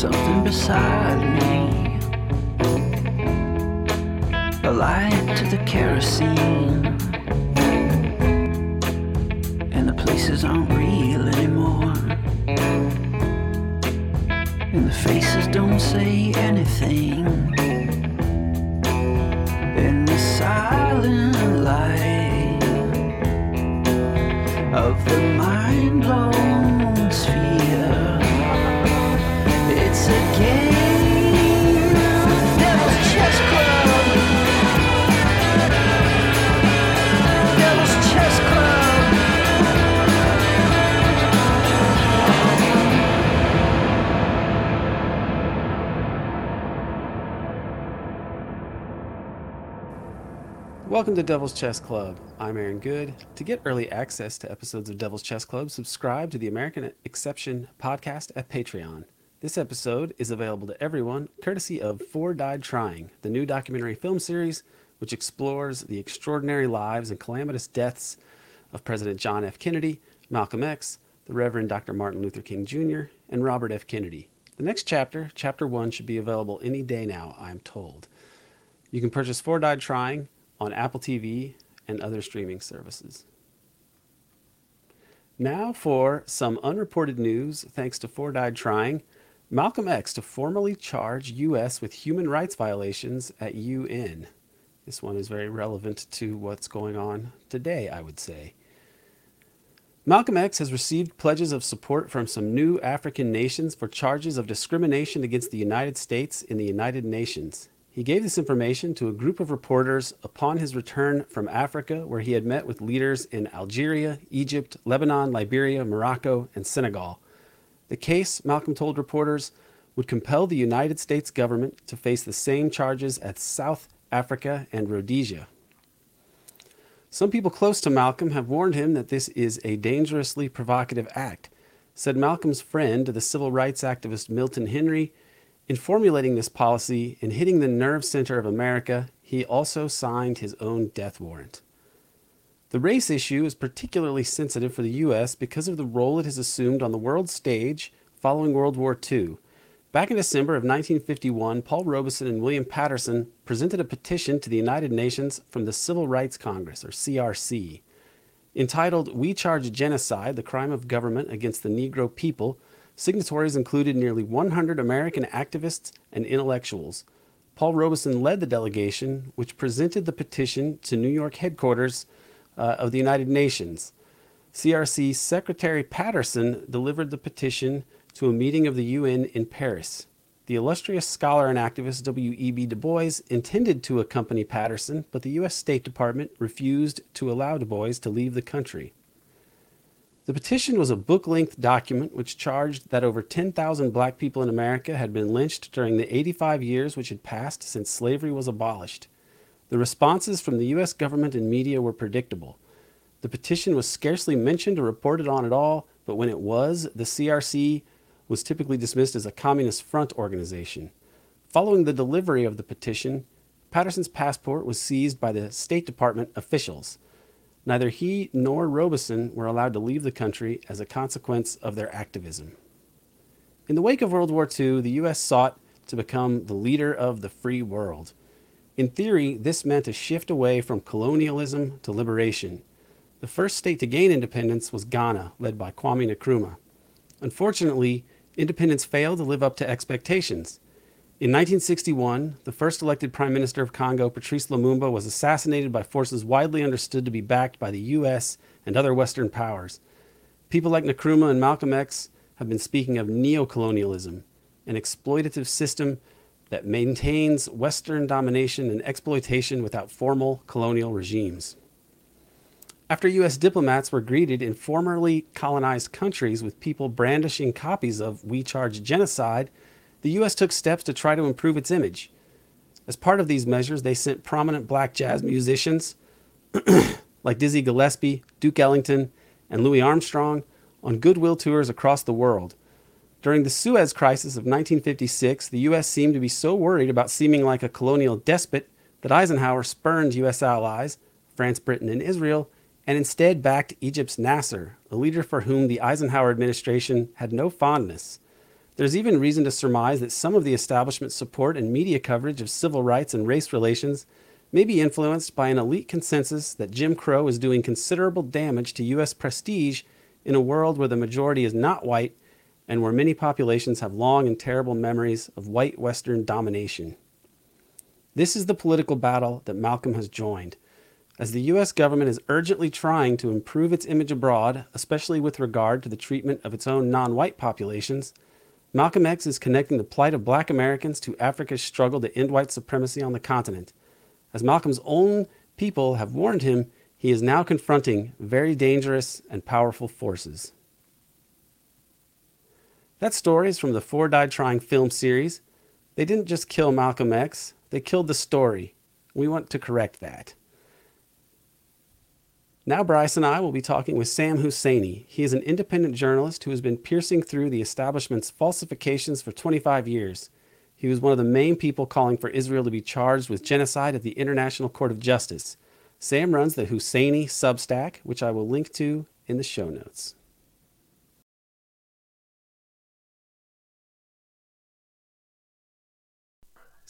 something beside me. A light to the kerosene. And the places aren't real anymore. And the faces don't say anything. In the silent light of the mind blown Welcome to Devil's Chess Club. I'm Aaron Good. To get early access to episodes of Devil's Chess Club, subscribe to the American Exception podcast at Patreon. This episode is available to everyone courtesy of Four Died Trying, the new documentary film series which explores the extraordinary lives and calamitous deaths of President John F. Kennedy, Malcolm X, the Reverend Dr. Martin Luther King Jr., and Robert F. Kennedy. The next chapter, chapter one, should be available any day now, I am told. You can purchase Four Died Trying on Apple TV and other streaming services. Now for some unreported news, thanks to Four Died Trying. Malcolm X to formally charge U.S. with human rights violations at UN. This one is very relevant to what's going on today, I would say. Malcolm X has received pledges of support from some new African nations for charges of discrimination against the United States in the United Nations. He gave this information to a group of reporters upon his return from Africa, where he had met with leaders in Algeria, Egypt, Lebanon, Liberia, Morocco, and Senegal. The case, Malcolm told reporters, would compel the United States government to face the same charges as South Africa and Rhodesia. Some people close to Malcolm have warned him that this is a dangerously provocative act. Said Malcolm's friend, the civil rights activist Milton Henry, in formulating this policy and hitting the nerve center of America, he also signed his own death warrant. The race issue is particularly sensitive for the U.S. because of the role it has assumed on the world stage following World War II. Back in December of 1951, Paul Robeson and William Patterson presented a petition to the United Nations from the Civil Rights Congress, or CRC. Entitled We Charge Genocide, the Crime of Government Against the Negro People, signatories included nearly 100 American activists and intellectuals. Paul Robeson led the delegation, which presented the petition to New York headquarters uh, of the United Nations. CRC Secretary Patterson delivered the petition to a meeting of the UN in Paris. The illustrious scholar and activist W.E.B. Du Bois intended to accompany Patterson, but the U.S. State Department refused to allow Du Bois to leave the country. The petition was a book length document which charged that over 10,000 black people in America had been lynched during the 85 years which had passed since slavery was abolished. The responses from the U.S. government and media were predictable. The petition was scarcely mentioned or reported on at all, but when it was, the CRC was typically dismissed as a Communist Front organization. Following the delivery of the petition, Patterson's passport was seized by the State Department officials. Neither he nor Robeson were allowed to leave the country as a consequence of their activism. In the wake of World War II, the U.S. sought to become the leader of the free world. In theory, this meant a shift away from colonialism to liberation. The first state to gain independence was Ghana, led by Kwame Nkrumah. Unfortunately, independence failed to live up to expectations. In 1961, the first elected Prime Minister of Congo, Patrice Lumumba, was assassinated by forces widely understood to be backed by the U.S. and other Western powers. People like Nkrumah and Malcolm X have been speaking of neocolonialism, an exploitative system that maintains Western domination and exploitation without formal colonial regimes. After U.S. diplomats were greeted in formerly colonized countries with people brandishing copies of We Charge Genocide, the U.S. took steps to try to improve its image. As part of these measures, they sent prominent black jazz musicians like Dizzy Gillespie, Duke Ellington, and Louis Armstrong on goodwill tours across the world. During the Suez Crisis of 1956, the U.S. seemed to be so worried about seeming like a colonial despot that Eisenhower spurned U.S. allies, France, Britain, and Israel, and instead backed Egypt's Nasser, a leader for whom the Eisenhower administration had no fondness. There's even reason to surmise that some of the establishment's support and media coverage of civil rights and race relations may be influenced by an elite consensus that Jim Crow is doing considerable damage to U.S. prestige in a world where the majority is not white and where many populations have long and terrible memories of white Western domination. This is the political battle that Malcolm has joined. As the U.S. government is urgently trying to improve its image abroad, especially with regard to the treatment of its own non white populations, Malcolm X is connecting the plight of black Americans to Africa's struggle to end white supremacy on the continent. As Malcolm's own people have warned him, he is now confronting very dangerous and powerful forces. That story is from the Four Died Trying film series. They didn't just kill Malcolm X, they killed the story. We want to correct that. Now, Bryce and I will be talking with Sam Husseini. He is an independent journalist who has been piercing through the establishment's falsifications for 25 years. He was one of the main people calling for Israel to be charged with genocide at the International Court of Justice. Sam runs the Husseini Substack, which I will link to in the show notes.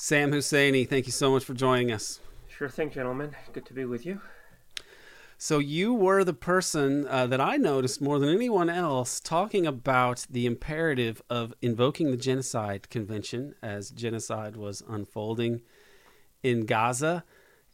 Sam Husseini, thank you so much for joining us. Sure thing, gentlemen. Good to be with you. So you were the person uh, that I noticed more than anyone else talking about the imperative of invoking the Genocide Convention as genocide was unfolding in Gaza.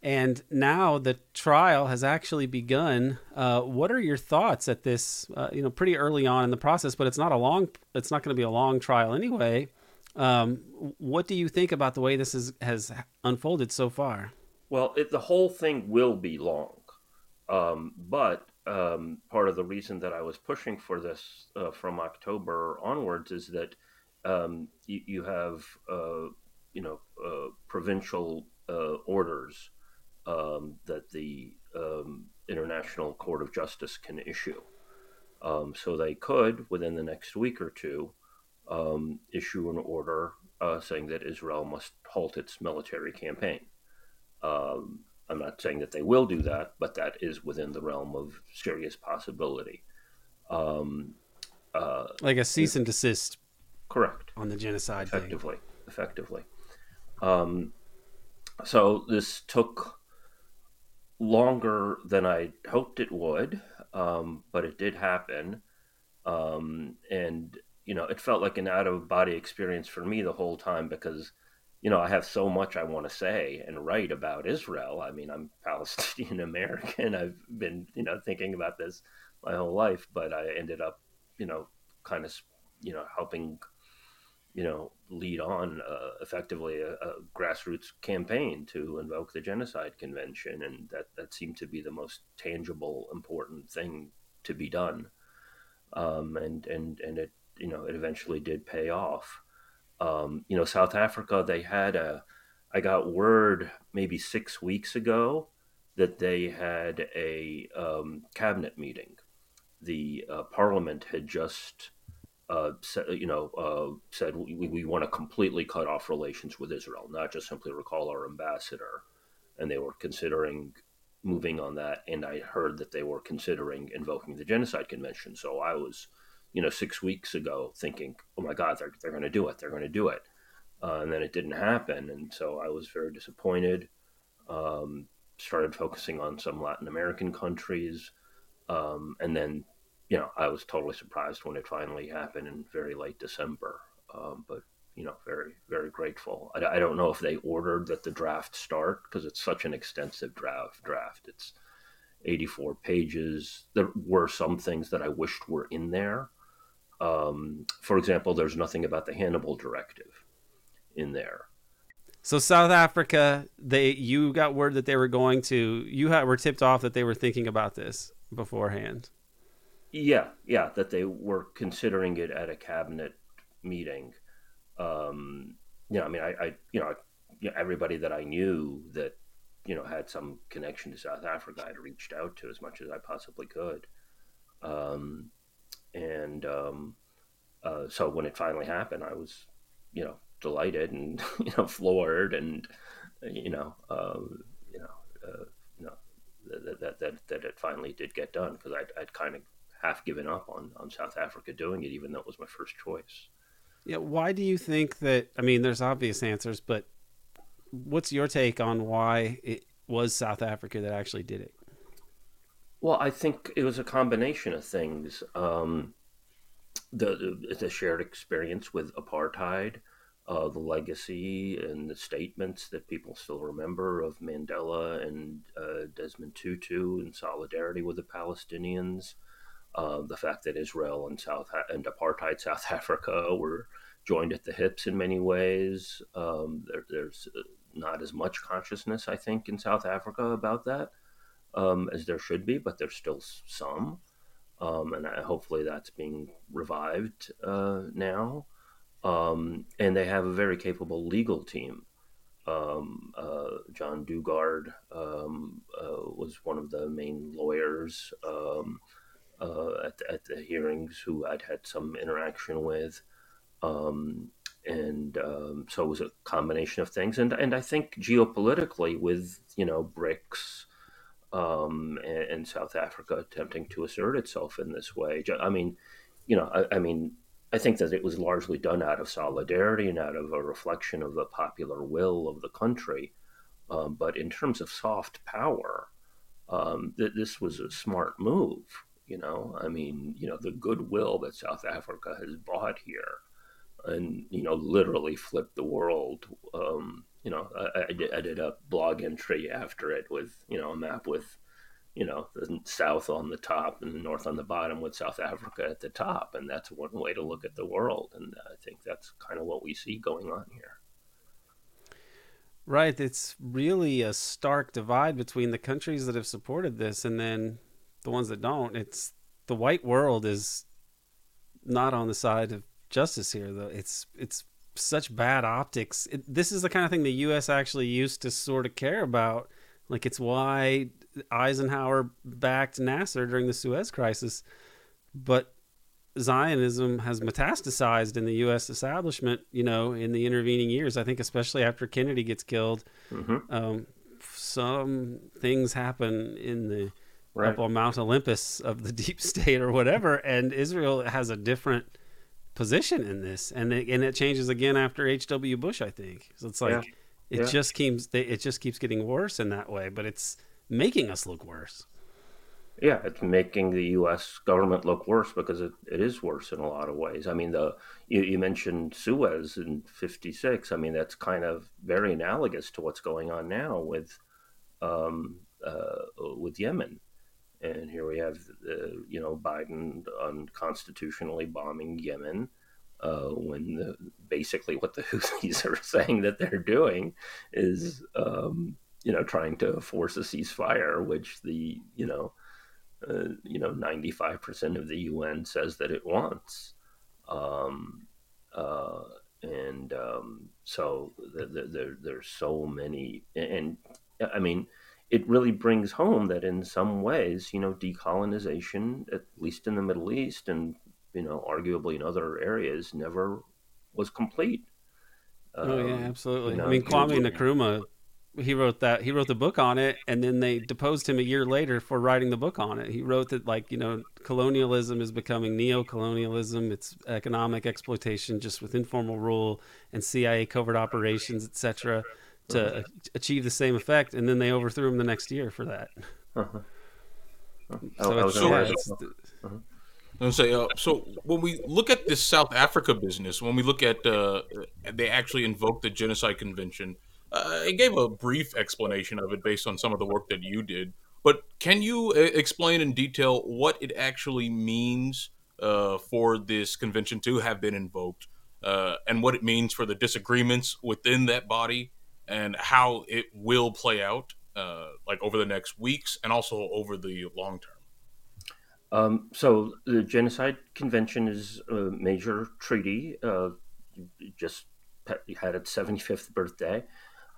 And now the trial has actually begun. Uh, what are your thoughts at this? Uh, you know, pretty early on in the process, but it's not a long. It's not going to be a long trial anyway. Um, what do you think about the way this is, has unfolded so far? Well, it, the whole thing will be long. Um, but um, part of the reason that I was pushing for this uh, from October onwards is that um, you, you, have, uh, you know, uh, provincial uh, orders um, that the um, International Court of Justice can issue. Um, so they could, within the next week or two, issue an order uh, saying that Israel must halt its military campaign. Um, I'm not saying that they will do that, but that is within the realm of serious possibility. Um, uh, like a cease and desist. Correct. On the genocide. Effectively. Thing. Effectively. Um, so this took longer than I hoped it would, um, but it did happen. Um, and, you know, it felt like an out of body experience for me the whole time because you know, I have so much I want to say and write about Israel. I mean, I'm Palestinian American. I've been, you know, thinking about this my whole life, but I ended up, you know, kind of, you know, helping, you know, lead on uh, effectively a, a, grassroots campaign to invoke the Genocide Convention, and that that seemed to be the most tangible, important thing to be done. Um, and and and it, you know, it eventually did pay off um, you know, South Africa, they had a, I got word maybe six weeks ago that they had a um, cabinet meeting. The uh, parliament had just, uh, said, you know, uh, said we, we want to completely cut off relations with Israel, not just simply recall our ambassador. And they were considering moving on that. And I heard that they were considering invoking the Genocide Convention. So I was you know, six weeks ago thinking, oh my God, they're, they're going to do it. They're going to do it. Uh, and then it didn't happen. And so I was very disappointed. Um, started focusing on some Latin American countries. Um, and then, you know, I was totally surprised when it finally happened in very late December. Um, but, you know, very, very grateful. I, I, don't know if they ordered that the draft start because it's such an extensive draft. Draft. It's 84 pages. There were some things that I wished were in there um, for example, there's nothing about the Hannibal Directive in there. So South Africa, they you got word that they were going to you had, were tipped off that they were thinking about this beforehand. Yeah, yeah, that they were considering it at a cabinet meeting. Um, you know, I mean, I, I you know, everybody that I knew that you know had some connection to South Africa, I'd reached out to as much as I possibly could. Um, and um, uh, so when it finally happened, I was, you know, delighted and you know floored, and you know, uh, you know, uh, you know that, that that that it finally did get done because I'd, I'd kind of half given up on on South Africa doing it, even though it was my first choice. Yeah, why do you think that? I mean, there's obvious answers, but what's your take on why it was South Africa that actually did it? Well, I think it was a combination of things. Um, the, the, shared experience with apartheid, uh, the legacy and the statements that people still remember of Mandela and uh, Desmond Tutu in solidarity with the Palestinians, uh, the fact that Israel and South and apartheid South Africa were joined at the hips in many ways. Um, there, there's uh, not as much consciousness, I think, in South Africa about that um, as there should be, but there's still some. Um, and I, hopefully that's being revived uh, now. Um, and they have a very capable legal team. Um, uh, John Dugard um, uh, was one of the main lawyers um, uh, at, at, the hearings who I'd had some interaction with. Um, and um, so it was a combination of things. And, and I think geopolitically, with you know BRICS um, and, and, South Africa attempting to assert itself in this way, I mean, you know, I, I, mean, I think that it was largely done out of solidarity and out of a reflection of the popular will of the country. Um, but in terms of soft power, um, th- this was a smart move. You know, I mean, you know, the goodwill that South Africa has brought here and you know literally flipped the world. Um, you know, I, I, did, did a blog entry after it with you know a map with you know the south on the top and the north on the bottom with South Africa at the top, and that's one way to look at the world. And I think that's kind of what we see going on here. Right. It's really a stark divide between the countries that have supported this and then the ones that don't. It's the white world is not on the side of justice here, though. It's it's such bad optics. It, this is the kind of thing the U.S. actually used to sort of care about. Like it's why Eisenhower backed Nasser during the Suez Crisis, but Zionism has metastasized in the U.S. establishment. You know, in the intervening years, I think especially after Kennedy gets killed, mm-hmm. um, some things happen in the right. up on Mount Olympus of the deep state or whatever, and Israel has a different position in this, and it, and it changes again after H.W. Bush, I think. So it's like yeah. it yeah. just keeps it just keeps getting worse in that way, but it's making us look worse. Yeah, it's making the U.S. government look worse because it, it is worse in a lot of ways. I mean, the you, you mentioned Suez in '56. I mean, that's kind of very analogous to what's going on now with um, uh, with Yemen. And here we have, uh, you know, Biden unconstitutionally bombing Yemen. Uh, when the, basically what the Houthis are saying that they're doing is, um, you know, trying to force a ceasefire, which the, you know, uh, you know, 95% of the UN says that it wants. Um, uh, and um, so the, the, there, there's so many, and, and I mean, it really brings home that in some ways, you know, decolonization, at least in the Middle East and, you know, arguably in other areas, never was complete. Oh, um, yeah, absolutely. You know, I mean, Kwame Nkrumah, he wrote that, he wrote the book on it, and then they deposed him a year later for writing the book on it. He wrote that, like, you know, colonialism is becoming neo colonialism, it's economic exploitation just with informal rule and CIA covert operations, etc to achieve the same effect, and then they overthrew him the next year for that. Uh-huh. So, it's, yeah, it's, uh-huh. Say, uh, so when we look at this South Africa business, when we look at uh, they actually invoked the Genocide Convention, uh, it gave a brief explanation of it based on some of the work that you did. But can you uh, explain in detail what it actually means uh, for this convention to have been invoked, uh, and what it means for the disagreements within that body, and how it will play out, uh, like over the next weeks and also over the long term. Um, so the Genocide Convention is a major treaty. Uh, just had its 75th birthday.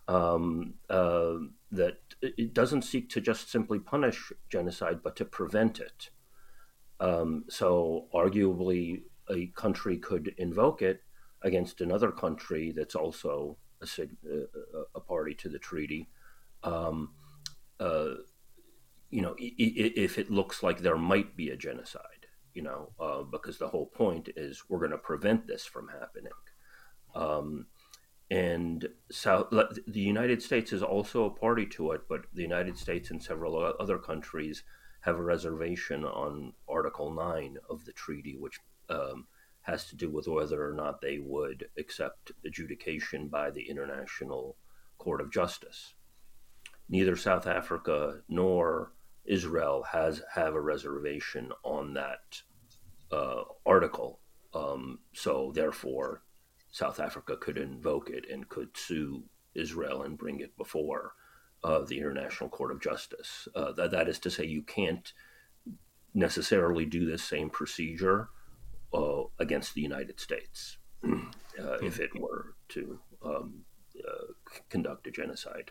Um, uh, that it doesn't seek to just simply punish genocide, but to prevent it. Um, so, arguably, a country could invoke it against another country that's also a, a party to the treaty. Um, uh, you know, if it looks like there might be a genocide, you know, uh, because the whole point is we're going to prevent this from happening. Um, and South, the United States is also a party to it, but the United States and several other countries have a reservation on Article 9 of the treaty, which um, has to do with whether or not they would accept adjudication by the International Court of Justice. Neither South Africa nor Israel has have a reservation on that uh, article. Um, so therefore, South Africa could invoke it and could sue Israel and bring it before uh, the International Court of Justice. Uh, that, that is to say, you can't necessarily do this same procedure uh, against the United States uh, if it were to um, uh, conduct a genocide.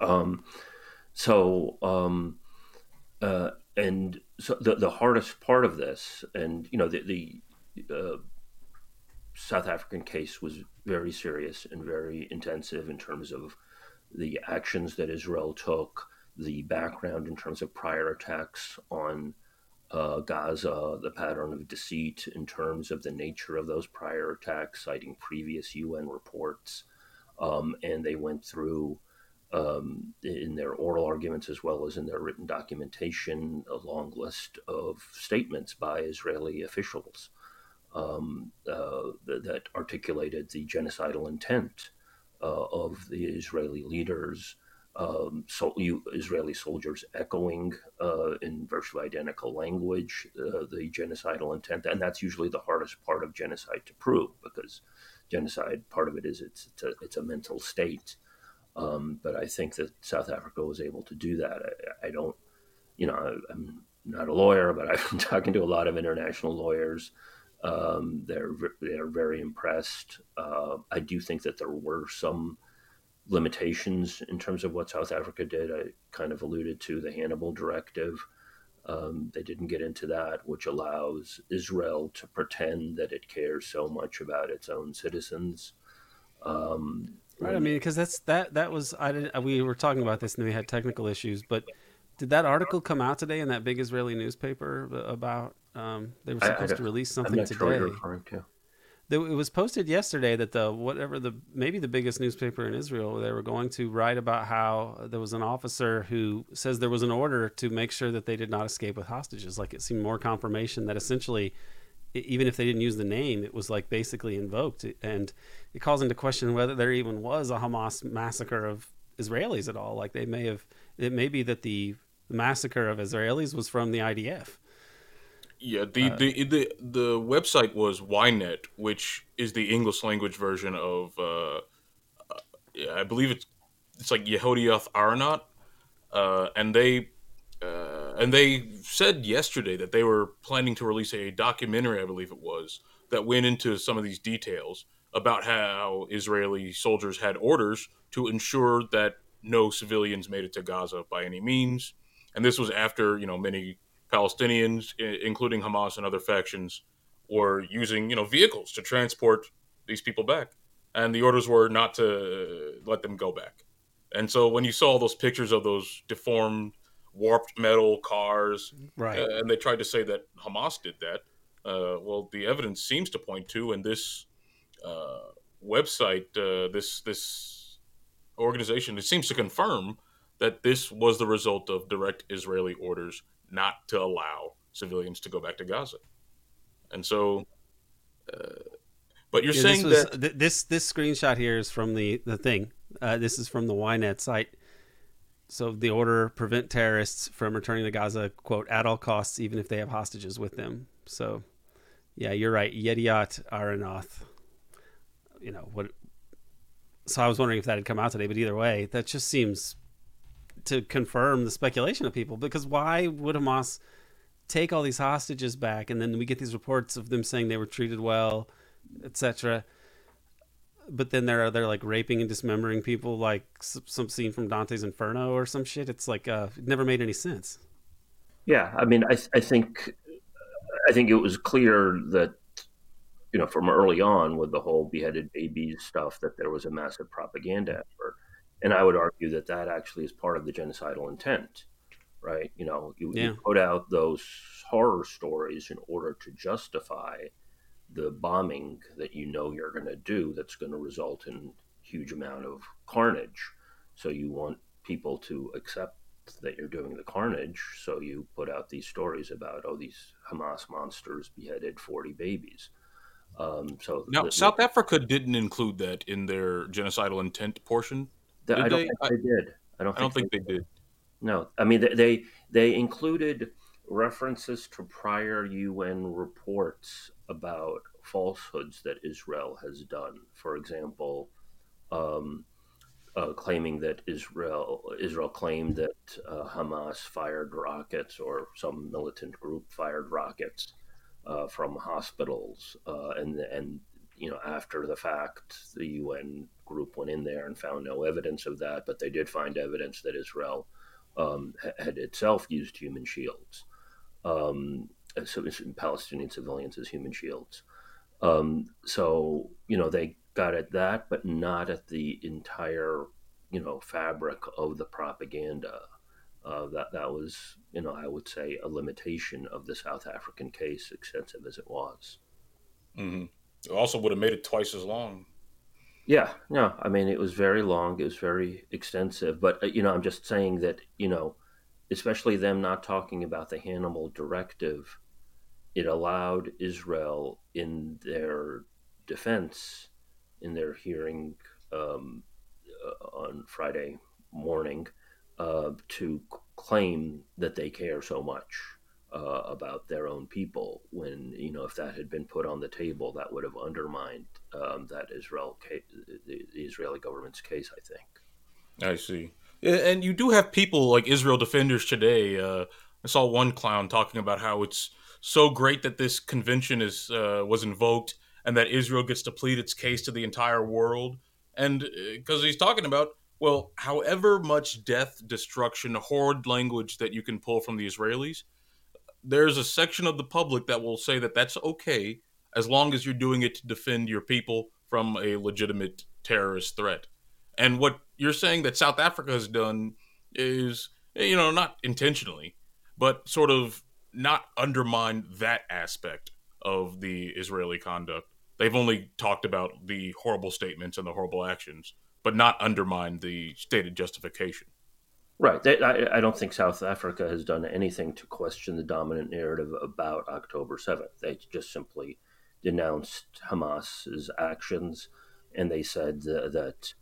Um, so, um, uh, and so the, the hardest part of this, and you know, the, the uh, South African case was very serious and very intensive in terms of the actions that Israel took, the background in terms of prior attacks on uh, Gaza, the pattern of deceit in terms of the nature of those prior attacks, citing previous UN reports. Um, and they went through um, in their oral arguments as well as in their written documentation a long list of statements by Israeli officials um, uh, that, that, articulated the genocidal intent uh, of the Israeli leaders. Um, so you, Israeli soldiers echoing uh, in virtually identical language uh, the genocidal intent, and that's usually the hardest part of genocide to prove because genocide part of it is it's it's a, it's a mental state um, but I think that South Africa was able to do that. I, I, don't, you know, I'm not a lawyer, but I've been talking to a lot of international lawyers. Um, they're they're very impressed. Uh, I do think that there were some limitations in terms of what South Africa did. I kind of alluded to the Hannibal Directive. Um, they didn't get into that, which allows Israel to pretend that it cares so much about its own citizens. Um, Right. I mean, because that's that that was I didn't. We were talking about this and we had technical issues, but did that article come out today in that big Israeli newspaper about? Um, they were supposed I, I to release something today. It was posted yesterday that the whatever the maybe the biggest newspaper in Israel they were going to write about how there was an officer who says there was an order to make sure that they did not escape with hostages. Like it seemed more confirmation that essentially even if they didn't use the name, it was like basically invoked, and it calls into question whether there even was a Hamas massacre of Israelis at all. Like they may have, it may be that the massacre of Israelis was from the IDF. Yeah, the, uh, the the the website was Ynet, which is the English language version of, uh, uh, yeah, I believe it's it's like Yehudioth Ahronot, uh, and they uh, and they said yesterday that they were planning to release a documentary, I believe it was, that went into some of these details about how Israeli soldiers had orders to ensure that no civilians made it to Gaza by any means. And this was after, you know, many Palestinians, including Hamas and other factions, were using, you know, vehicles to transport these people back. And the orders were not to let them go back. And so when you saw those pictures of those deformed warped metal cars, right? Uh, and they tried to say that Hamas did that. Uh, well, the evidence seems to point to, and this uh, website, uh, this this organization, it seems to confirm that this was the result of direct Israeli orders not to allow civilians to go back to Gaza, and so. Uh, but you're yeah, saying this was, that this this screenshot here is from the the thing. Uh, this is from the Ynet site so the order prevent terrorists from returning to Gaza, quote, at all costs, even if they have hostages with them. So, yeah, you're right. Yediot Ahronoth. You know what? So I was wondering if that had come out today, but either way, that just seems to confirm the speculation of people. Because why would Hamas take all these hostages back, and then we get these reports of them saying they were treated well, etc but then they're they're like raping and dismembering people like some scene from Dante's Inferno or some shit. It's like uh, it never made any sense. Yeah, I mean, I I think I think it was clear that you know from early on with the whole beheaded babies stuff that there was a massive propaganda effort, and I would argue that that actually is part of the genocidal intent. right? You know, you, Yeah. you put out those horror stories in order to justify the bombing that you know you're going to do that's going to result in huge amount of carnage. So you want people to accept that you're doing the carnage. So you put out these stories about oh these Hamas monsters beheaded 40 babies. Um, so Now, the- South Africa didn't include that in their genocidal intent portion. The- I don't they? think I- they did. I don't. I don't think they did. No, I mean they they, they included references to prior UN reports about falsehoods that Israel has done. For example, um, uh, claiming that Israel Israel claimed that uh, Hamas fired rockets or some militant group fired rockets uh, from hospitals, uh, and and you know after the fact, the UN group went in there and found no evidence of that, but they did find evidence that Israel um, had itself used human shields, um, so Palestinian civilians as human shields. Um, so you know they got at that, but not at the entire you know fabric of the propaganda. Uh, that that was you know I would say a limitation of the South African case, extensive as it was. hmm It also would have made it twice as long. Yeah, no, I mean it was very long, it was very extensive, but uh, you know I'm just saying that you know, especially them not talking about the Hannibal Directive, it allowed Israel in their defense, in their hearing um, uh, on Friday morning, uh, to claim that they care so much uh, about their own people. When you know, if that had been put on the table, that would have undermined um, that Israel the, the Israeli government's case. I think. I see. And you do have people like Israel defenders today. Uh, I saw one clown talking about how it's so great that this convention is uh, was invoked and that Israel gets to plead its case to the entire world. And because he's talking about, well, however much death, destruction, horrid language that you can pull from the Israelis, there's a section of the public that will say that that's okay as long as you're doing it to defend your people from a legitimate terrorist threat. And what you're saying that South Africa has done is, you know, not intentionally, but sort of not undermine that aspect of the Israeli conduct. They've only talked about the horrible statements and the horrible actions, but not undermine the stated justification. Right. I, I don't think South Africa has done anything to question the dominant narrative about October 7th. They just simply denounced Hamas's actions and they said th- that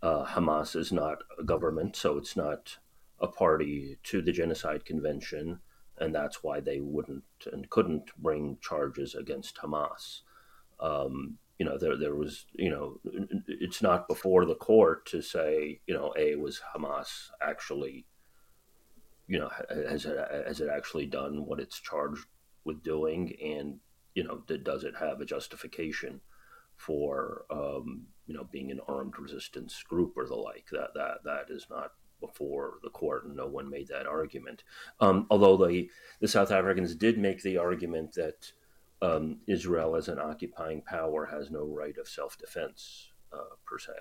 uh, Hamas is not a government, so it's not a party to the Genocide Convention, and that's why they wouldn't and couldn't bring charges against Hamas. Um, you know, there there was, you know, it's not before the court to say, you know, a was Hamas actually, you know, has it has it actually done what it's charged with doing, and you know, does it have a justification for, um, you know, being an armed resistance group or the like? That that that is not before the court, and no one made that argument. Um, although the the South Africans did make the argument that um, Israel as an occupying power has no right of self-defense uh, per se.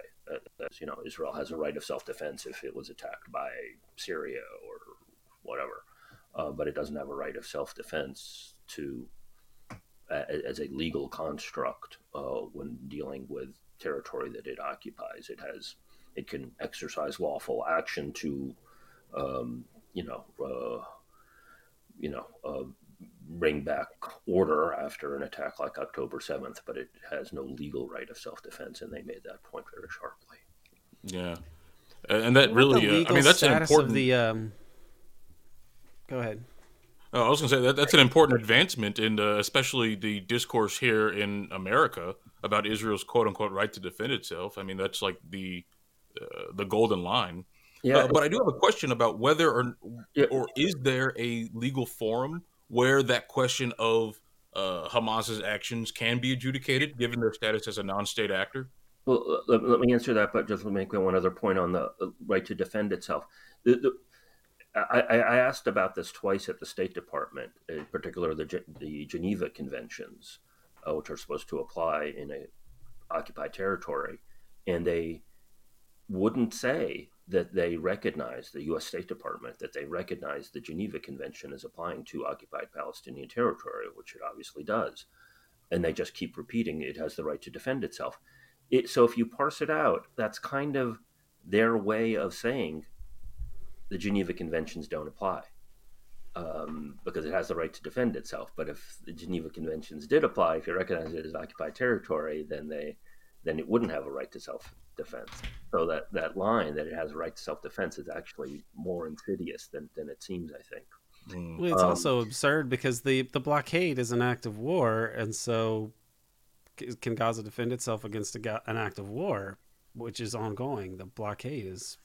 You know, Israel has a right of self-defense if it was attacked by Syria or whatever, uh, but it doesn't have a right of self-defense to uh, as a legal construct uh, when dealing with territory that it occupies. It has it can exercise lawful action to, um, you know, uh, you know uh, bring back order after an attack like October 7th, but it has no legal right of self defense, and they made that point very sharply. Yeah. And that really, uh, I mean, that's an important. the. Um... Go ahead. Oh, I was going to say that that's an important advancement in uh, especially the discourse here in America about Israel's quote unquote right to defend itself. I mean, that's like the uh, the golden line. Yeah, Uh, but I do have a question about whether or Yeah. or is there a legal forum where that question of uh, Hamas's actions can be adjudicated, given their status as a non-state actor? Well, let, let me answer that, but just let me make one other point on the uh, right to defend itself. The, the, I, I asked about this twice at the State Department, in particular the, the Geneva Conventions, uh, which are supposed to apply in a occupied territory, and they wouldn't say that they recognize the U.S. State Department that they recognize the Geneva Convention as applying to occupied Palestinian territory, which it obviously does, and they just keep repeating it has the right to defend itself. It, so if you parse it out, that's kind of their way of saying the Geneva Conventions don't apply um, because it has the right to defend itself. But if the Geneva Conventions did apply, if you recognize it as occupied territory, then they then it wouldn't have a right to self defense. So that, that line that it has a right to self defense is actually more insidious than, than it seems, I think. Mm. Well, it's um, also absurd because the, the blockade is an act of war, and so can Gaza defend itself against a, an act of war, which is ongoing? The blockade is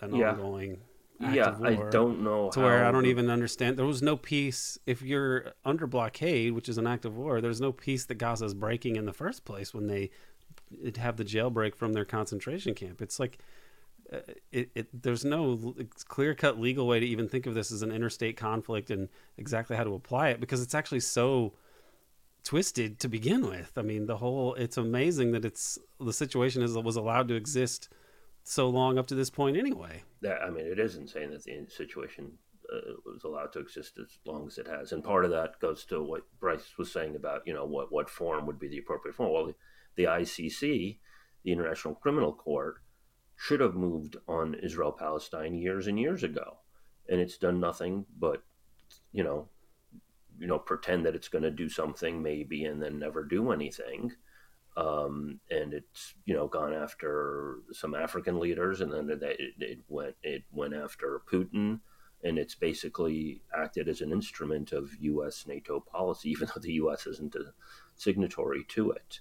an yeah. ongoing yeah, I don't know. To where I don't even understand. There was no peace. If you're under blockade, which is an act of war, there's no peace that Gaza is breaking in the first place when they have the jailbreak from their concentration camp. It's like uh, it, it, there's no clear cut legal way to even think of this as an interstate conflict and exactly how to apply it because it's actually so twisted to begin with. I mean, the whole it's amazing that it's the situation is was allowed to exist so long up to this point anyway. That, I mean, it is insane that the situation uh, was allowed to exist as long as it has, and part of that goes to what Bryce was saying about you know what what form would be the appropriate form. Well, the, the ICC, the International Criminal Court, should have moved on Israel Palestine years and years ago, and it's done nothing but you know you know pretend that it's going to do something maybe and then never do anything um, and it's you know gone after some African leaders, and then it, it, went it went after Putin, and it's basically acted as an instrument of U.S. NATO policy, even though the U.S. isn't a signatory to it.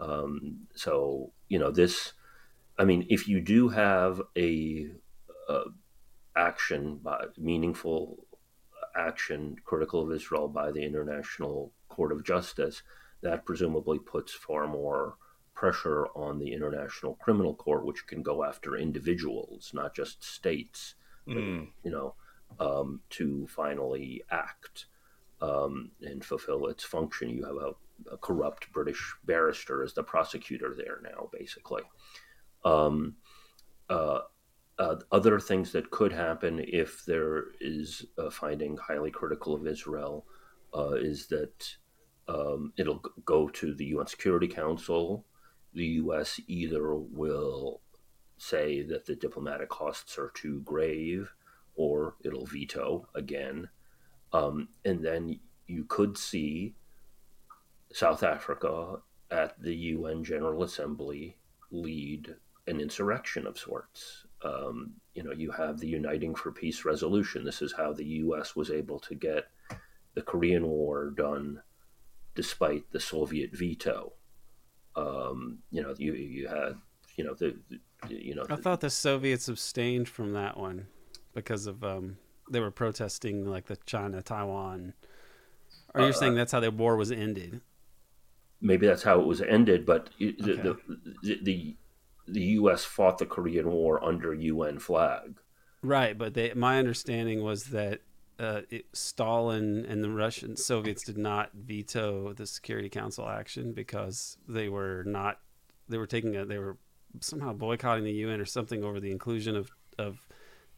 Um, so you know this. I mean, if you do have a, a action, by, meaningful action critical of Israel by the International Court of Justice, that presumably puts far more pressure on the International Criminal Court, which can go after individuals, not just states, mm. but, hmm. you know, um, to finally act um, and fulfill its function. You have a, a, corrupt British barrister as the prosecutor there now, basically. Um, uh, uh, other things that could happen if there is a finding highly critical of Israel uh, is that um, it'll go to the UN Security Council. The U.S. either will say that the diplomatic costs are too grave, or it'll veto again. Um, and then you could see South Africa at the UN General Assembly lead an insurrection of sorts. Um, you know, you have the Uniting for Peace resolution. This is how the U.S. was able to get the Korean War done despite the Soviet veto. Um, you know, you you had you know the, the you know. I the, thought the Soviets abstained from that one because of um, they were protesting like the China Taiwan. Are you uh, saying that's how the war was ended? Maybe that's how it was ended, but okay. the, the the the U.S. fought the Korean War under UN flag. Right, but they, my understanding was that uh, it, Stalin and the Russian Soviets did not veto the Security Council action because they were not they were taking a they were somehow boycotting the UN or something over the inclusion of of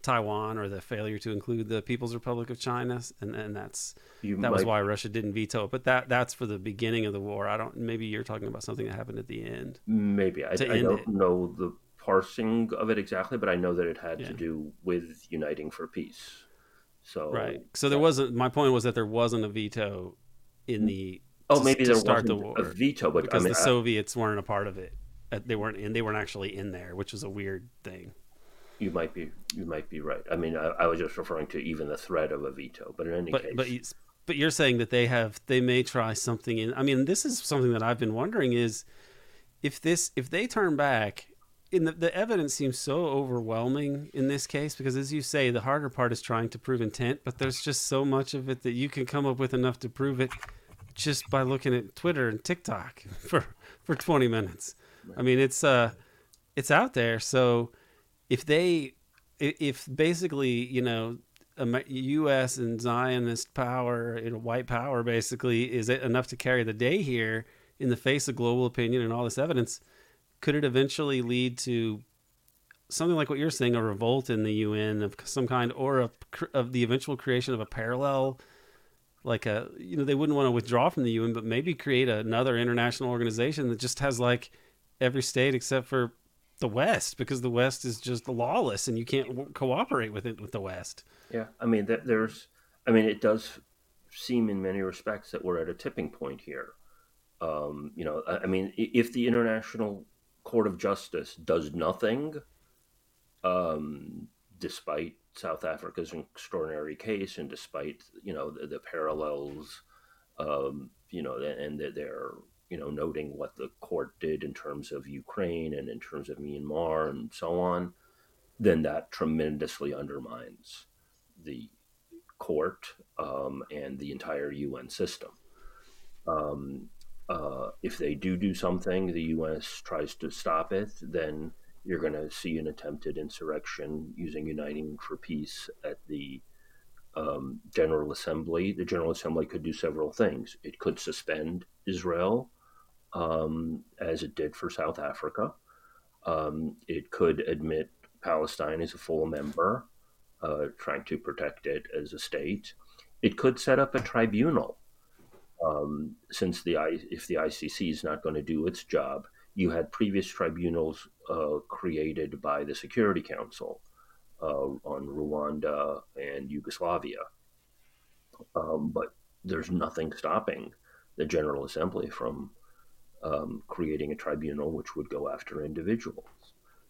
Taiwan or the failure to include the People's Republic of China, and and that's you that might, was why Russia didn't veto it. But that that's for the beginning of the war. I don't. Maybe you're talking about something that happened at the end. Maybe I, I don't it. know the parsing of it exactly, but I know that it had yeah. to do with uniting for peace. So right. So there wasn't. My point was that there wasn't a veto in the. Oh, to, maybe to there start wasn't the war, a veto, but because I mean, the Soviets I, weren't a part of it, uh, they weren't, and they weren't actually in there, which was a weird thing. You might be, you might be right. I mean, I, I was just referring to even the threat of a veto, but in any but, case, but but you're saying that they have, they may try something in. I mean, this is something that I've been wondering is if this, if they turn back in the, the evidence seems so overwhelming in this case because as you say the harder part is trying to prove intent but there's just so much of it that you can come up with enough to prove it just by looking at twitter and tiktok for for 20 minutes i mean it's uh it's out there so if they if basically you know U.S. and Zionist power, you know, white power, basically, is it enough to carry the day here in the face of global opinion and all this evidence? could it eventually lead to something like what you're saying, a revolt in the UN of some kind, or a, of the eventual creation of a parallel, like a you know they wouldn't want to withdraw from the UN, but maybe create another international organization that just has like every state except for the West, because the West is just lawless and you can't cooperate with it with the West. Yeah, I mean, there's, I mean, it does seem in many respects that we're at a tipping point here. Um, you know, I mean, if the International Court of Justice does nothing, um, despite South Africa's extraordinary case and despite you know the, the parallels, um, you know, and they're you know noting what the court did in terms of Ukraine and in terms of Myanmar and so on, then that tremendously undermines the court um, and the entire UN system. Um, uh, if they do do something, the U.S. tries to stop it, then you're going to see an attempted insurrection using Uniting for Peace at the um, General Assembly. The General Assembly could do several things. It could suspend Israel, um, as it did for South Africa. Um, it could admit Palestine as a full member uh, trying to protect it as a state. It could set up a tribunal, um, since the if the ICC is not going to do its job. You had previous tribunals uh, created by the Security Council uh, on Rwanda and Yugoslavia, um, but there's nothing stopping the General Assembly from um, creating a tribunal which would go after individuals.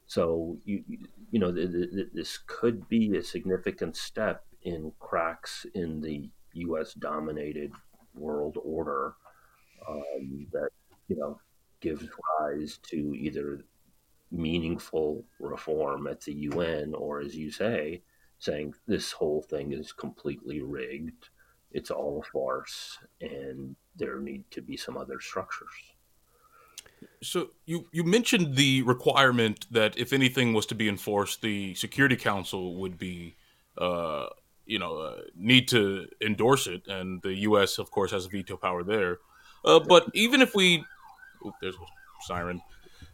So you you know the, the, this could be a significant step in cracks in the U.S. dominated world order um, that you know gives rise to either meaningful reform at the UN or, as you say, saying this whole thing is completely rigged, it's all a farce, and there need to be some other structures. So you you mentioned the requirement that if anything was to be enforced, the Security Council would be, uh, you know, uh, need to endorse it, and the U.S. of course has a veto power there. Uh, but even if we, oh, there's a siren.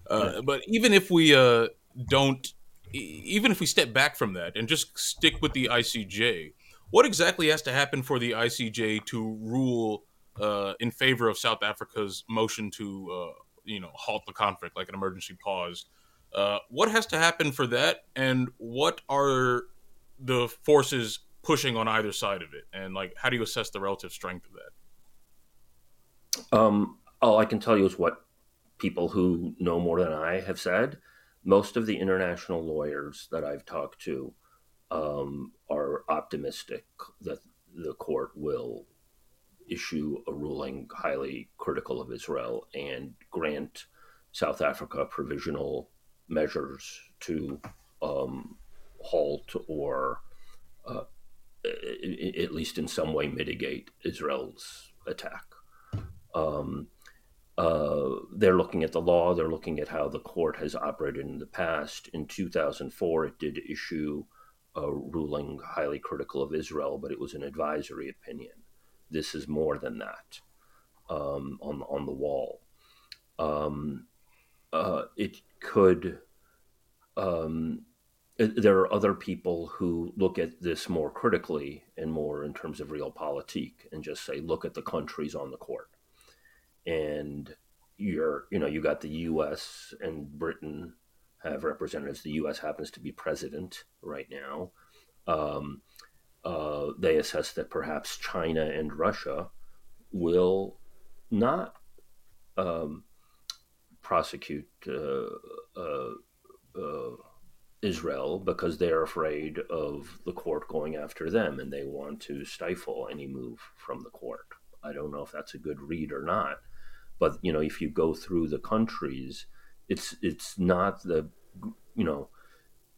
Uh, but even if we uh, don't, even if we step back from that and just stick with the ICJ, what exactly has to happen for the ICJ to rule uh, in favor of South Africa's motion to you know halt the conflict like an emergency pause. Uh, what has to happen for that, and what are the forces pushing on either side of it, and like how do you assess the relative strength of that? Um, all I can tell you is what people who know more than I have said. Most of the international lawyers that I've talked to um, are optimistic that the court will issue a ruling highly critical of Israel and grant South Africa provisional measures to um, halt or uh, at least in some way mitigate Israel's attack. Um, uh, they're looking at the law, they're looking at how the court has operated in the past. In 2004, it did issue a ruling highly critical of Israel, but it was an advisory opinion this is more than that um, on on the wall. Um, uh, it could. Um, there are other people who look at this more critically and more in terms of realpolitik and just say, look at the countries on the court, and you're you know you got the U.S. and Britain have representatives. The U.S. happens to be president right now. Um, uh, they assess that perhaps China and Russia will not um, prosecute uh, uh, uh, Israel because they're afraid of the court going after them and they want to stifle any move from the court. I don't know if that's a good read or not, but you know, if you go through the countries, it's it's not the you know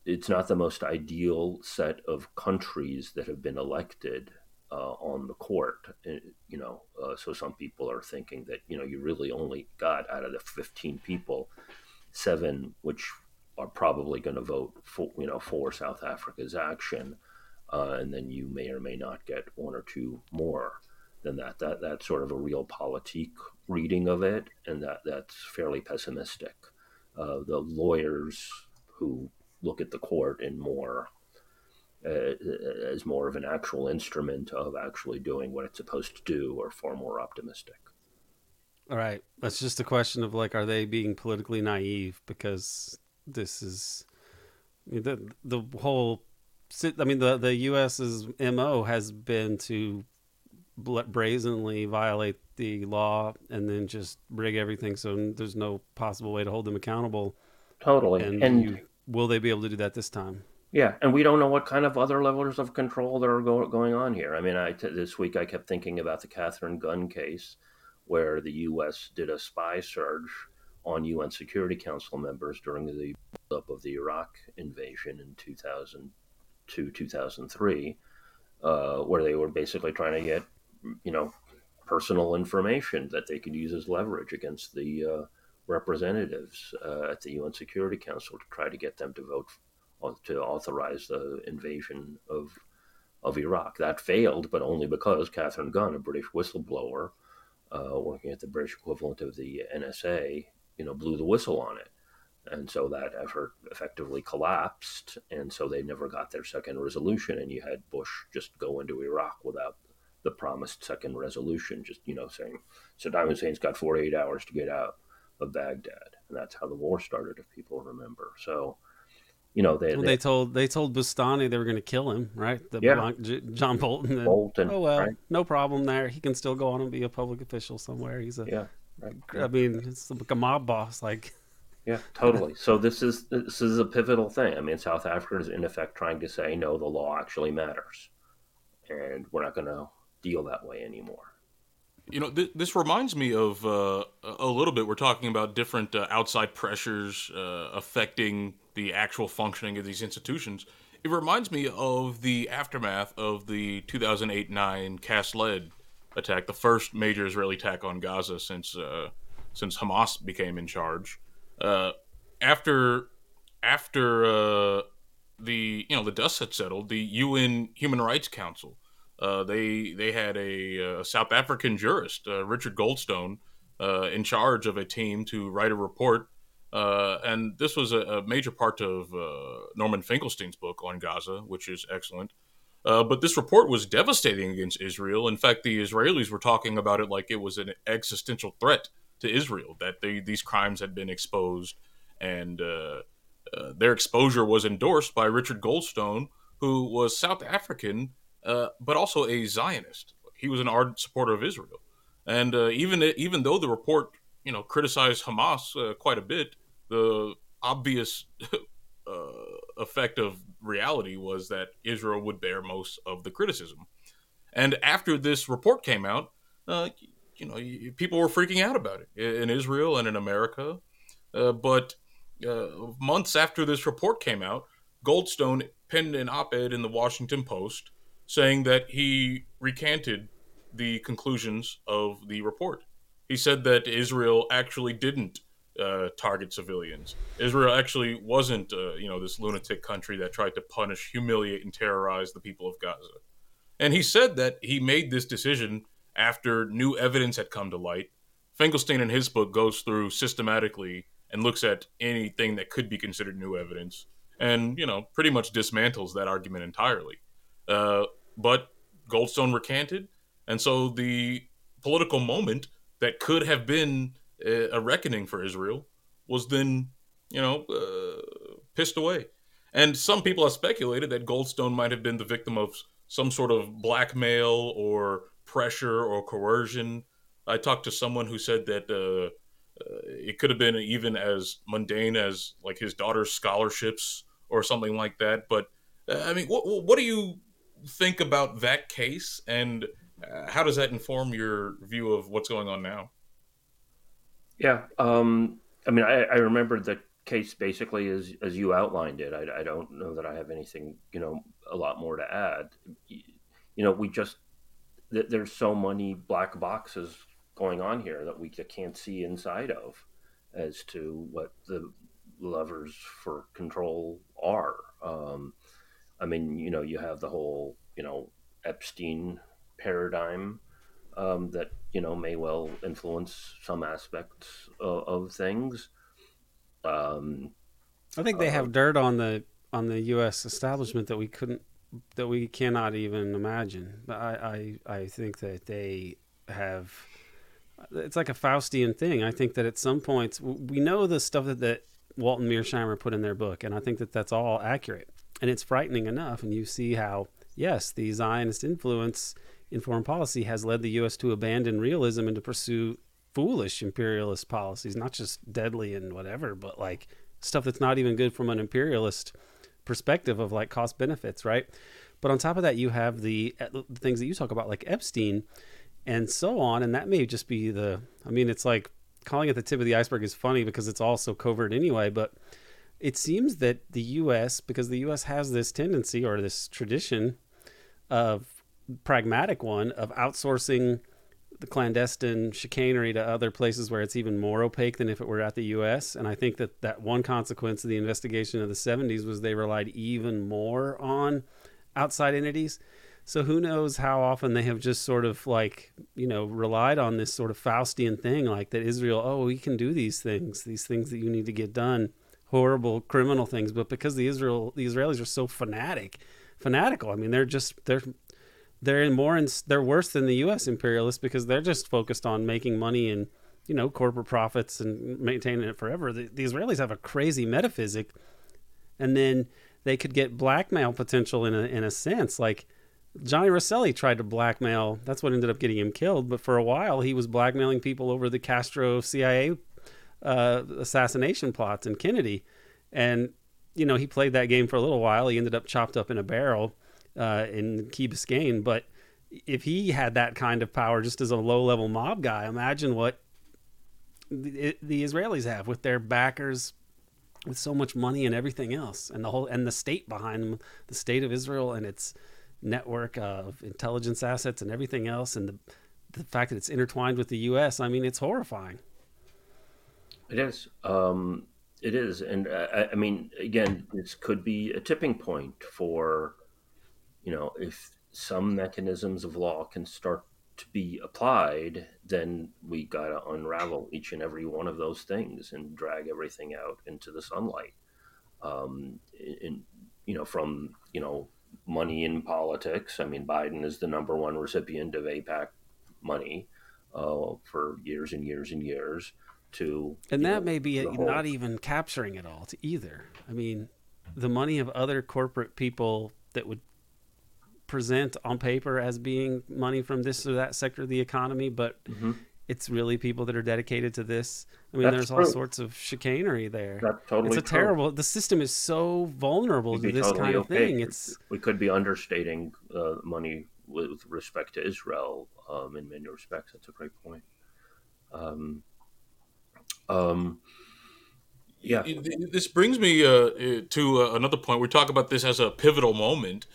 it's not the most ideal set of countries that have been elected uh, on the court. Uh, you know, uh, so some people are thinking that you know you really only got out of the 15 people, seven which are probably going to vote for you know for South Africa's action, uh, and then you may or may not get one or two more than that. That that's sort of a realpolitik reading of it, and that that's fairly pessimistic. Uh, the lawyers who look at the court and more uh, as more of an actual instrument of actually doing what it's supposed to do, or far more optimistic. All right, that's just a question of like, are they being politically naive because this is the the whole. I mean, the the U.S.'s mo has been to brazenly violate the law and then just rig everything so there's no possible way to hold them accountable. Totally. And, and you, will they be able to do that this time? Yeah, and we don't know what kind of other levels of control that are go- going on here. I mean, I t- this week I kept thinking about the Katharine Gun case, where the U.S. did a spy search on UN Security Council members during the up of the Iraq invasion in 2002 2003, uh, where they were basically trying to get, you know, personal information that they could use as leverage against the uh, representatives uh, at the UN Security Council to try to get them to vote to authorize the invasion of of Iraq. That failed, but only because Katharine Gun, a British whistleblower uh, working at the British equivalent of the NSA, you know, blew the whistle on it. And so that effort effectively collapsed. And so they never got their second resolution. And you had Bush just go into Iraq without the promised second resolution, just, you know, saying Saddam Hussein's got 48 hours to get out of Baghdad. And that's how the war started, if people remember. So, you know, they, well, they, they, told they told Bustani they were going to kill him, right? The yeah. John Bolton. And, Bolton. Oh well, right? no problem there. He can still go on and be a public official somewhere. He's a yeah. Right. I mean, it's like a mob boss. Like, yeah, totally. So this is this is a pivotal thing. I mean, South Africa is in effect trying to say no, the law actually matters, and we're not going to deal that way anymore. You know, th- this reminds me of uh, a little bit. We're talking about different uh, outside pressures uh, affecting the actual functioning of these institutions. It reminds me of the aftermath of the 2008 9 Cast Lead attack, the first major Israeli attack on Gaza since uh, since Hamas became in charge. Uh, after after uh, the you know the dust had settled, the UN Human Rights Council uh, they they had a, a South African jurist, uh, Richard Goldstone, uh, in charge of a team to write a report. Uh, and this was a, a major part of uh, Norman Finkelstein's book on Gaza, which is excellent. but this report was devastating against Israel. In fact, the Israelis were talking about it like it was an existential threat to Israel, that they, these crimes had been exposed. And their exposure was endorsed by Richard Goldstone, who was South African uh, but also a Zionist. He was an ardent supporter of Israel, and uh, even even though the report you know criticized Hamas uh, quite a bit, the obvious uh, effect of reality was that Israel would bear most of the criticism. And after this report came out, uh, you know, people were freaking out about it in Israel and in America. but months after this report came out, Goldstone penned an op-ed in the Washington Post saying that he recanted the conclusions of the report. He said that Israel actually didn't uh, target civilians. Israel actually wasn't, uh, you know, this lunatic country that tried to punish, humiliate, and terrorize the people of Gaza. And he said that he made this decision after new evidence had come to light. Finkelstein in his book goes through systematically and looks at anything that could be considered new evidence, and you know, pretty much dismantles that argument entirely. Uh, but Goldstone recanted, and so the political moment that could have been a reckoning for Israel was then, you know, uh, pissed away. And some people have speculated that Goldstone might have been the victim of some sort of blackmail or pressure or coercion. I talked to someone who said that uh, uh, it could have been even as mundane as like his daughter's scholarships or something like that. But uh, I mean, what, what do you think about that case, and uh, how does that inform your view of what's going on now? Yeah, um, I mean, I, I remember the case basically as as you outlined it. I, I don't know that I have anything, you know, a lot more to add. You know, we just there's so many black boxes going on here that we can't see inside of as to what the levers for control are. Um, I mean, you know, you have the whole, you know, Epstein paradigm um, that you know may well influence some aspects of, of things. Um, I think they uh, have dirt on the on the U.S. establishment that we couldn't that we cannot even imagine. But I I, I think that they have. It's like a Faustian thing. I think that at some points we know the stuff that, that Walt and Mearsheimer put in their book, and I think that that's all accurate. And it's frightening enough. And you see how yes, the Zionist influence in foreign policy has led the U.S. to abandon realism and to pursue foolish imperialist policies, not just deadly and whatever, but like stuff that's not even good from an imperialist perspective of like cost benefits, right? But on top of that, you have the, uh, the things that you talk about, like Epstein and so on. And that may just be the, I mean, it's like calling it the tip of the iceberg is funny because it's all so covert anyway. But it seems that the U.S., because the U.S. has this tendency or this tradition of pragmatic one of outsourcing the clandestine chicanery to other places where it's even more opaque than if it were at the U.S. And I think that that one consequence of the investigation of the 70s was they relied even more on outside entities. So who knows how often they have just sort of like, you know, relied on this sort of Faustian thing, like that Israel, oh, we can do these things, these things that you need to get done, horrible criminal things. But because the Israel, the Israelis are so fanatic, fanatical. I mean, they're just they're they're more in, they're worse than the U.S. imperialists because they're just focused on making money and you know corporate profits and maintaining it forever. The, the Israelis have a crazy metaphysic, and then they could get blackmail potential in a in a sense. Like Johnny Rosselli tried to blackmail. That's what ended up getting him killed. But for a while, he was blackmailing people over the Castro CIA uh, assassination plots and Kennedy, and you know he played that game for a little while. He ended up chopped up in a barrel uh, in Key Biscayne. But if he had that kind of power just as a low level mob guy, imagine what the, the, Israelis have with their backers, with so much money and everything else, and the whole and the state behind them, the state of Israel and its network of intelligence assets and everything else, and the the fact that it's intertwined with the U.S. I mean, it's horrifying. It is. Um, it is, and I, I mean, again, this could be a tipping point for you know, if some mechanisms of law can start to be applied, then we got to unravel each and every one of those things and drag everything out into the sunlight. Um, in, you know, from, you know, money in politics. I mean, Biden is the number one recipient of AIPAC money uh, for years and years and years. To and that know, may be whole... not even capturing it all to either. I mean, the money of other corporate people that would present on paper as being money from this or that sector of the economy, but mm-hmm. it's really people that are dedicated to this. I mean, That's there's true. all sorts of chicanery there. That's totally It's a true. terrible. The system is so vulnerable to this totally kind of okay. thing. It's we could be understating uh, money with respect to Israel um, in many respects. That's a great point. Um, um, yeah. This brings me uh, to uh, another point. We talk about this as a pivotal moment,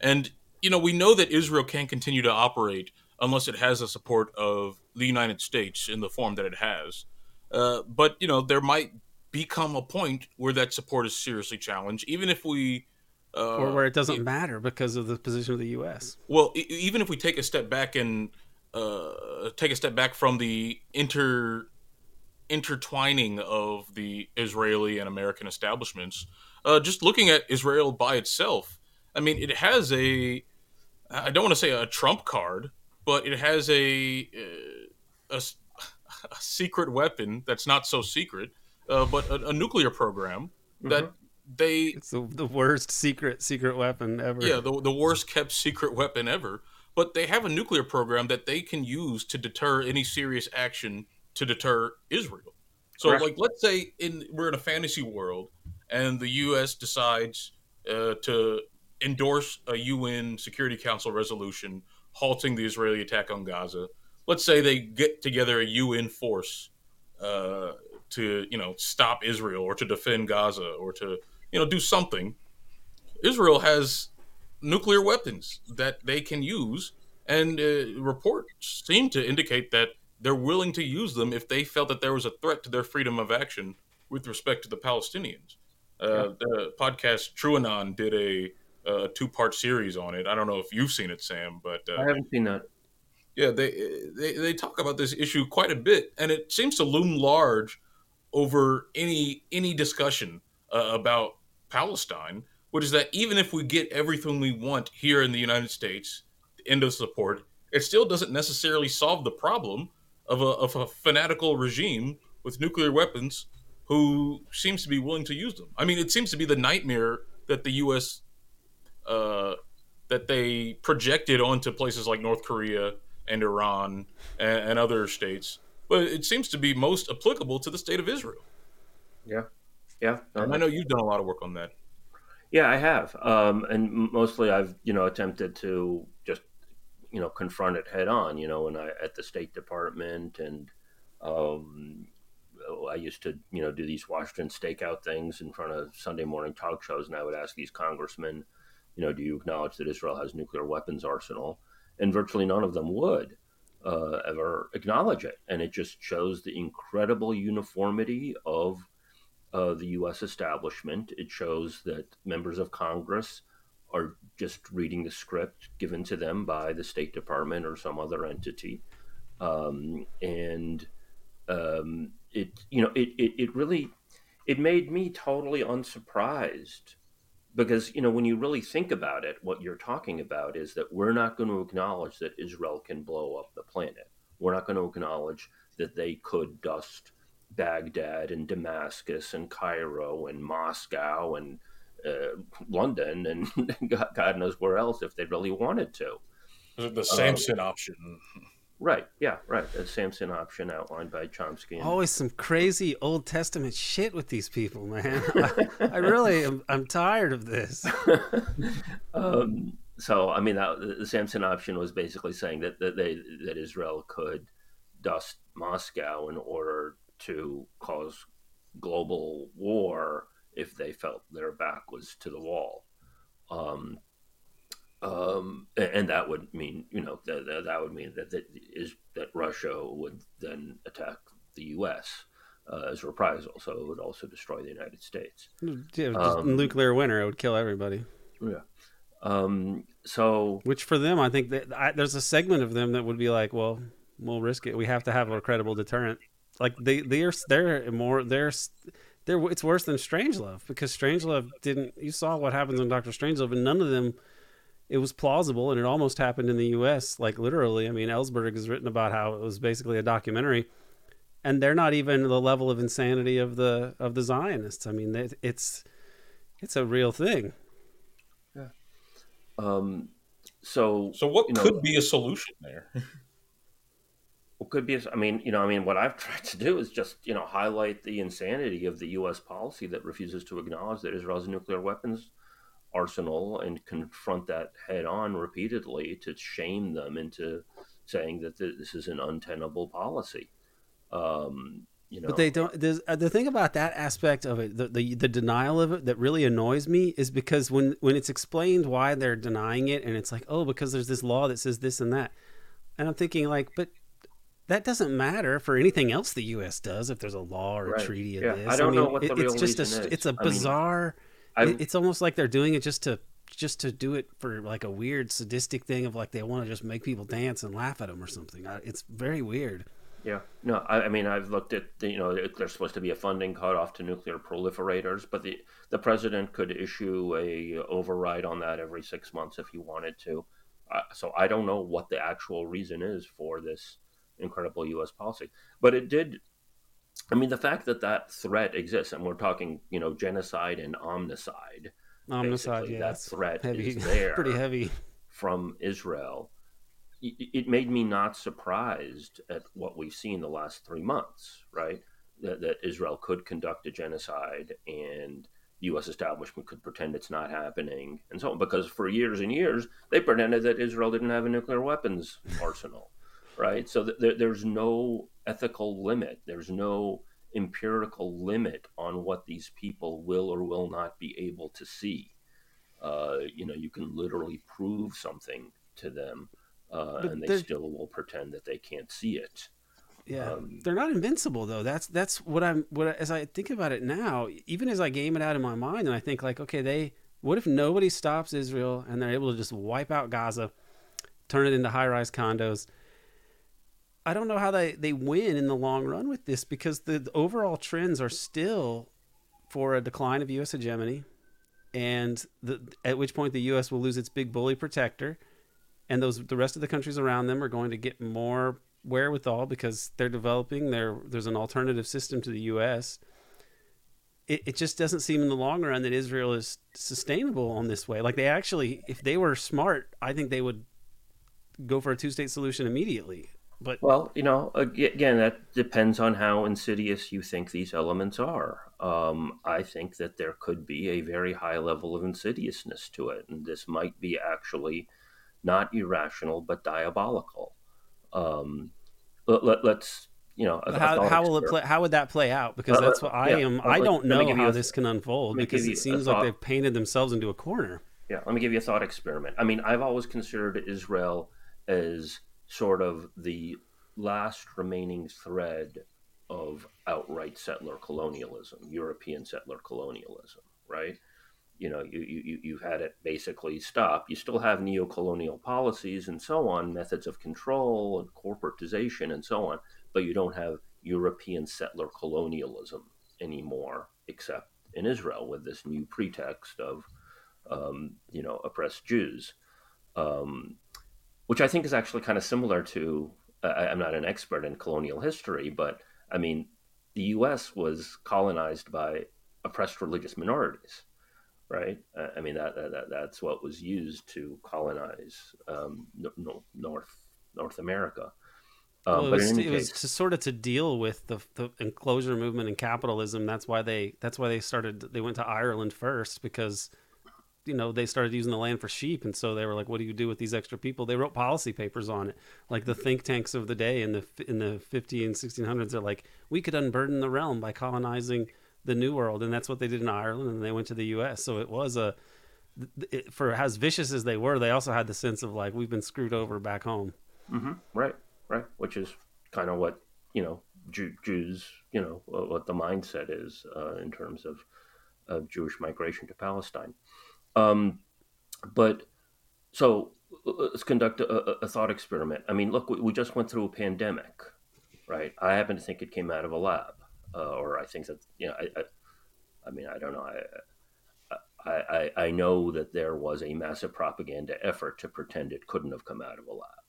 and you know, we know that Israel can't continue to operate unless it has the support of the United States in the form that it has. Uh, but you know, there might become a point where that support is seriously challenged, even if we. Uh, or where it doesn't it, matter because of the position of the U.S. Well, even if we take a step back and uh, take a step back from the inter intertwining of the Israeli and American establishments, uh, just looking at Israel by itself, I mean, it has a I don't want to say a trump card, but it has a uh, a, a secret weapon that's not so secret, uh, but a, a, nuclear program that mm-hmm. they it's the, the worst secret secret weapon ever. Yeah, the the worst kept secret weapon ever. But they have a nuclear program that they can use to deter any serious action to deter Israel. So, Correct. like, let's say in we're in a fantasy world, and the U.S. decides uh, to endorse a UN Security Council resolution halting the Israeli attack on Gaza. Let's say they get together a UN force uh, to, you know, stop Israel or to defend Gaza or to, you know, do something. Israel has nuclear weapons that they can use, and uh, reports seem to indicate that they're willing to use them if they felt that there was a threat to their freedom of action with respect to the Palestinians. Uh, yeah. The podcast TrueAnon did a a two part series on it. I don't know if you've seen it, Sam, but uh, I haven't seen that. Yeah, they, they they talk about this issue quite a bit, and it seems to loom large over any any discussion uh, about Palestine. which is that even if we get everything we want here in the United States, end of support, it still doesn't necessarily solve the problem of a, of a fanatical regime with nuclear weapons who seems to be willing to use them. I mean, it seems to be the nightmare that the U.S. Uh, that they projected onto places like North Korea and Iran and, and other states, but it seems to be most applicable to the state of Israel. Yeah, yeah. I know you've done a lot of work on that. Yeah, I have, um, and mostly I've you know attempted to just you know confront it head on. You know, when I at the State Department and um, I used to you know do these Washington stakeout things in front of Sunday morning talk shows, and I would ask these congressmen, you know, do you acknowledge that Israel has nuclear weapons arsenal? And virtually none of them would uh, ever acknowledge it, and it just shows the incredible uniformity of uh, the U.S. establishment. It shows that members of Congress are just reading the script given to them by the State Department or some other entity, um, and um, it you know it, it it really it made me totally unsurprised because you know when you really think about it what you're talking about is that we're not going to acknowledge that israel can blow up the planet. We're not going to acknowledge that they could dust Baghdad and Damascus and Cairo and Moscow and uh, London and God knows where else if they really wanted to. The Samson um, option. Right. Yeah. Right. The Samson option outlined by Chomsky. And... Always some crazy Old Testament shit with these people, man. I, I, really am. I'm tired of this. um, so, I mean, that, the Samson option was basically saying that that they that Israel could dust Moscow in order to cause global war if they felt their back was to the wall. Um, um, and that would mean, you know, that, that would mean that that is that Russia would then attack the U.S. Uh, as reprisal, so it would also destroy the United States. Yeah, um, nuclear winter, it would kill everybody. Yeah. Um, so, which for them, I think that I, there's a segment of them that would be like, well, we'll risk it. We have to have a credible deterrent. Like they they're they're more they're they're it's worse than Strangelove because Strangelove didn't. You saw what happens in Doctor Strangelove, and none of them. It was plausible, and it almost happened in the U.S. Like literally, I mean, Ellsberg has written about how it was basically a documentary, and they're not even the level of insanity of the of the Zionists. I mean, it's it's a real thing. Yeah. Um. So. So what you know, could be a solution there? Well, could be. I mean, you know, I mean, what I've tried to do is just, you know, highlight the insanity of the U.S. policy that refuses to acknowledge that Israel's nuclear weapons arsenal and confront that head on repeatedly to shame them into saying that this is an untenable policy. Um, you know, but they don't. Uh, the thing about that aspect of it, the, the the denial of it, that really annoys me is because when when it's explained why they're denying it, and it's like, oh, because there's this law that says this and that, and I'm thinking like, but that doesn't matter for anything else the U.S. does if there's a law or a treaty of yeah. this. I don't I mean, know what the it, real it's just a, is. It's a bizarre. I mean, it's almost like they're doing it just to just to do it for like a weird sadistic thing of like they want to just make people dance and laugh at them or something. It's very weird. Yeah, no, I, I mean I've looked at the, you know there's supposed to be a funding cutoff to nuclear proliferators, but the the president could issue a override on that every six months if he wanted to. Uh, so I don't know what the actual reason is for this incredible U.S. policy. But it did. I mean, the fact that that threat exists, and we're talking, you know, genocide and omnicide. Omnicide, yeah, that threat heavy, is there, pretty heavy from Israel. It made me not surprised at what we've seen the last three months, right? That, that Israel could conduct a genocide and the U.S. establishment could pretend it's not happening and so on. Because for years and years, they pretended that Israel didn't have a nuclear weapons arsenal right? So th- there's no ethical limit. There's no empirical limit on what these people will or will not be able to see. Uh, you know, you can literally prove something to them, uh, and they still will pretend that they can't see it. Yeah, um, they're not invincible though. That's that's what I'm. What as I think about it now, even as I game it out in my mind, and I think like, okay, they. What if nobody stops Israel and they're able to just wipe out Gaza, turn it into high-rise condos? I don't know how they, they win in the long run with this because the, the overall trends are still for a decline of U.S. hegemony, and the, at which point the U.S. will lose its big bully protector, and those the rest of the countries around them are going to get more wherewithal because they're developing. There, there's an alternative system to the U.S. It, it just doesn't seem in the long run that Israel is sustainable on this way. Like they actually, if they were smart, I think they would go for a two-state solution immediately. But well, you know, again, that depends on how insidious you think these elements are. Um, I think that there could be a very high level of insidiousness to it, and this might be actually not irrational but diabolical. Um, let, us you know, how, how will it play? How would that play out? Because that's what I yeah, am. I don't know how this can unfold because it seems like they've painted themselves into a corner. Yeah, let me give you a thought experiment. I mean, I've always considered Israel as sort of the last remaining thread of outright settler colonialism, European settler colonialism, right? You know, you, you, you've had it basically stop. You still have neo-colonial policies and so on, methods of control and corporatization and so on, but you don't have European settler colonialism anymore, except in Israel with this new pretext of, um, you know, oppressed Jews. Um, which I think is actually kind of similar to. Uh, I'm not an expert in colonial history, but I mean, the U.S. was colonized by oppressed religious minorities, right? Uh, I mean, that, that, that's what was used to colonize um, no, North North America. Um, well, it, was, it case, was, to sort of to deal with the, the, enclosure movement and capitalism. That's why they that's why they started. They went to Ireland first because you know they started using the land for sheep and so they were like what do you do with these extra people? They wrote policy papers on it like the think tanks of the day in the in the 50 and 1600s they're like we could unburden the realm by colonizing the new world and that's what they did in ireland and they went to the us so it was a it, for as vicious as they were they also had the sense of like we've been screwed over back home. Mm-hmm. right right which is kind of what you know Jew, jews you know what the mindset is uh, in terms of of jewish migration to palestine um, but so let's conduct a, a, thought experiment. I mean, look, we, we, just went through a pandemic, right? I happen to think it came out of a lab, uh, or I think that you know, I, I, I mean, I don't know. I, I, I know that there was a massive propaganda effort to pretend it couldn't have come out of a lab,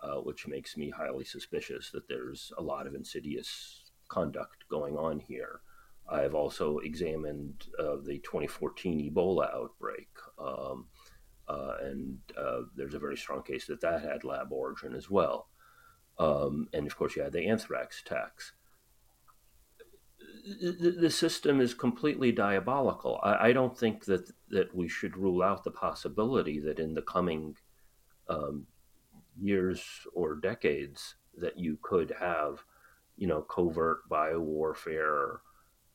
uh, which makes me highly suspicious that there's a lot of insidious conduct going on here. I've also examined uh, the 2014 Ebola outbreak, um, uh, and uh, there's a very strong case that that had lab origin as well. Um, and of course, you had the anthrax attacks. The, system is completely diabolical. I, I, don't think that that we should rule out the possibility that in the coming um, years or decades that you could have, you know, covert biowarfare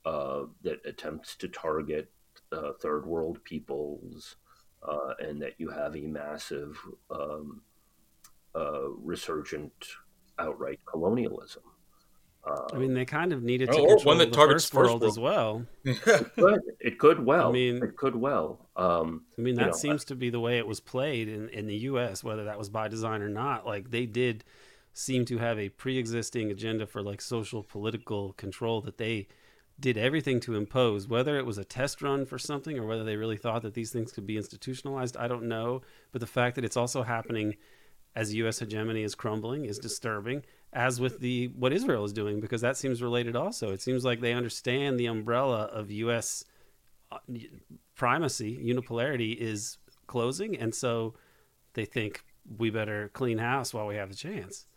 uh, that attempts to target uh, third world peoples, uh, and that you have a massive um, uh, resurgent outright colonialism. I mean, they kind of needed to oh, control one that the targets first, first world, world, as well. it, could, it could well. I mean, it could well. Um, I mean, that know, seems to be the way it was played in, in the U.S., whether that was by design or not. Like they did seem to have a pre-existing agenda for like social political control that they did everything to impose, whether it was a test run for something or whether they really thought that these things could be institutionalized, I don't know. But the fact that it's also happening as U.S. hegemony is crumbling is disturbing, as with the what Israel is doing, because that seems related also. It seems like they understand the umbrella of U.S. Uh, primacy, unipolarity is closing, and so they think we better clean house while we have the chance.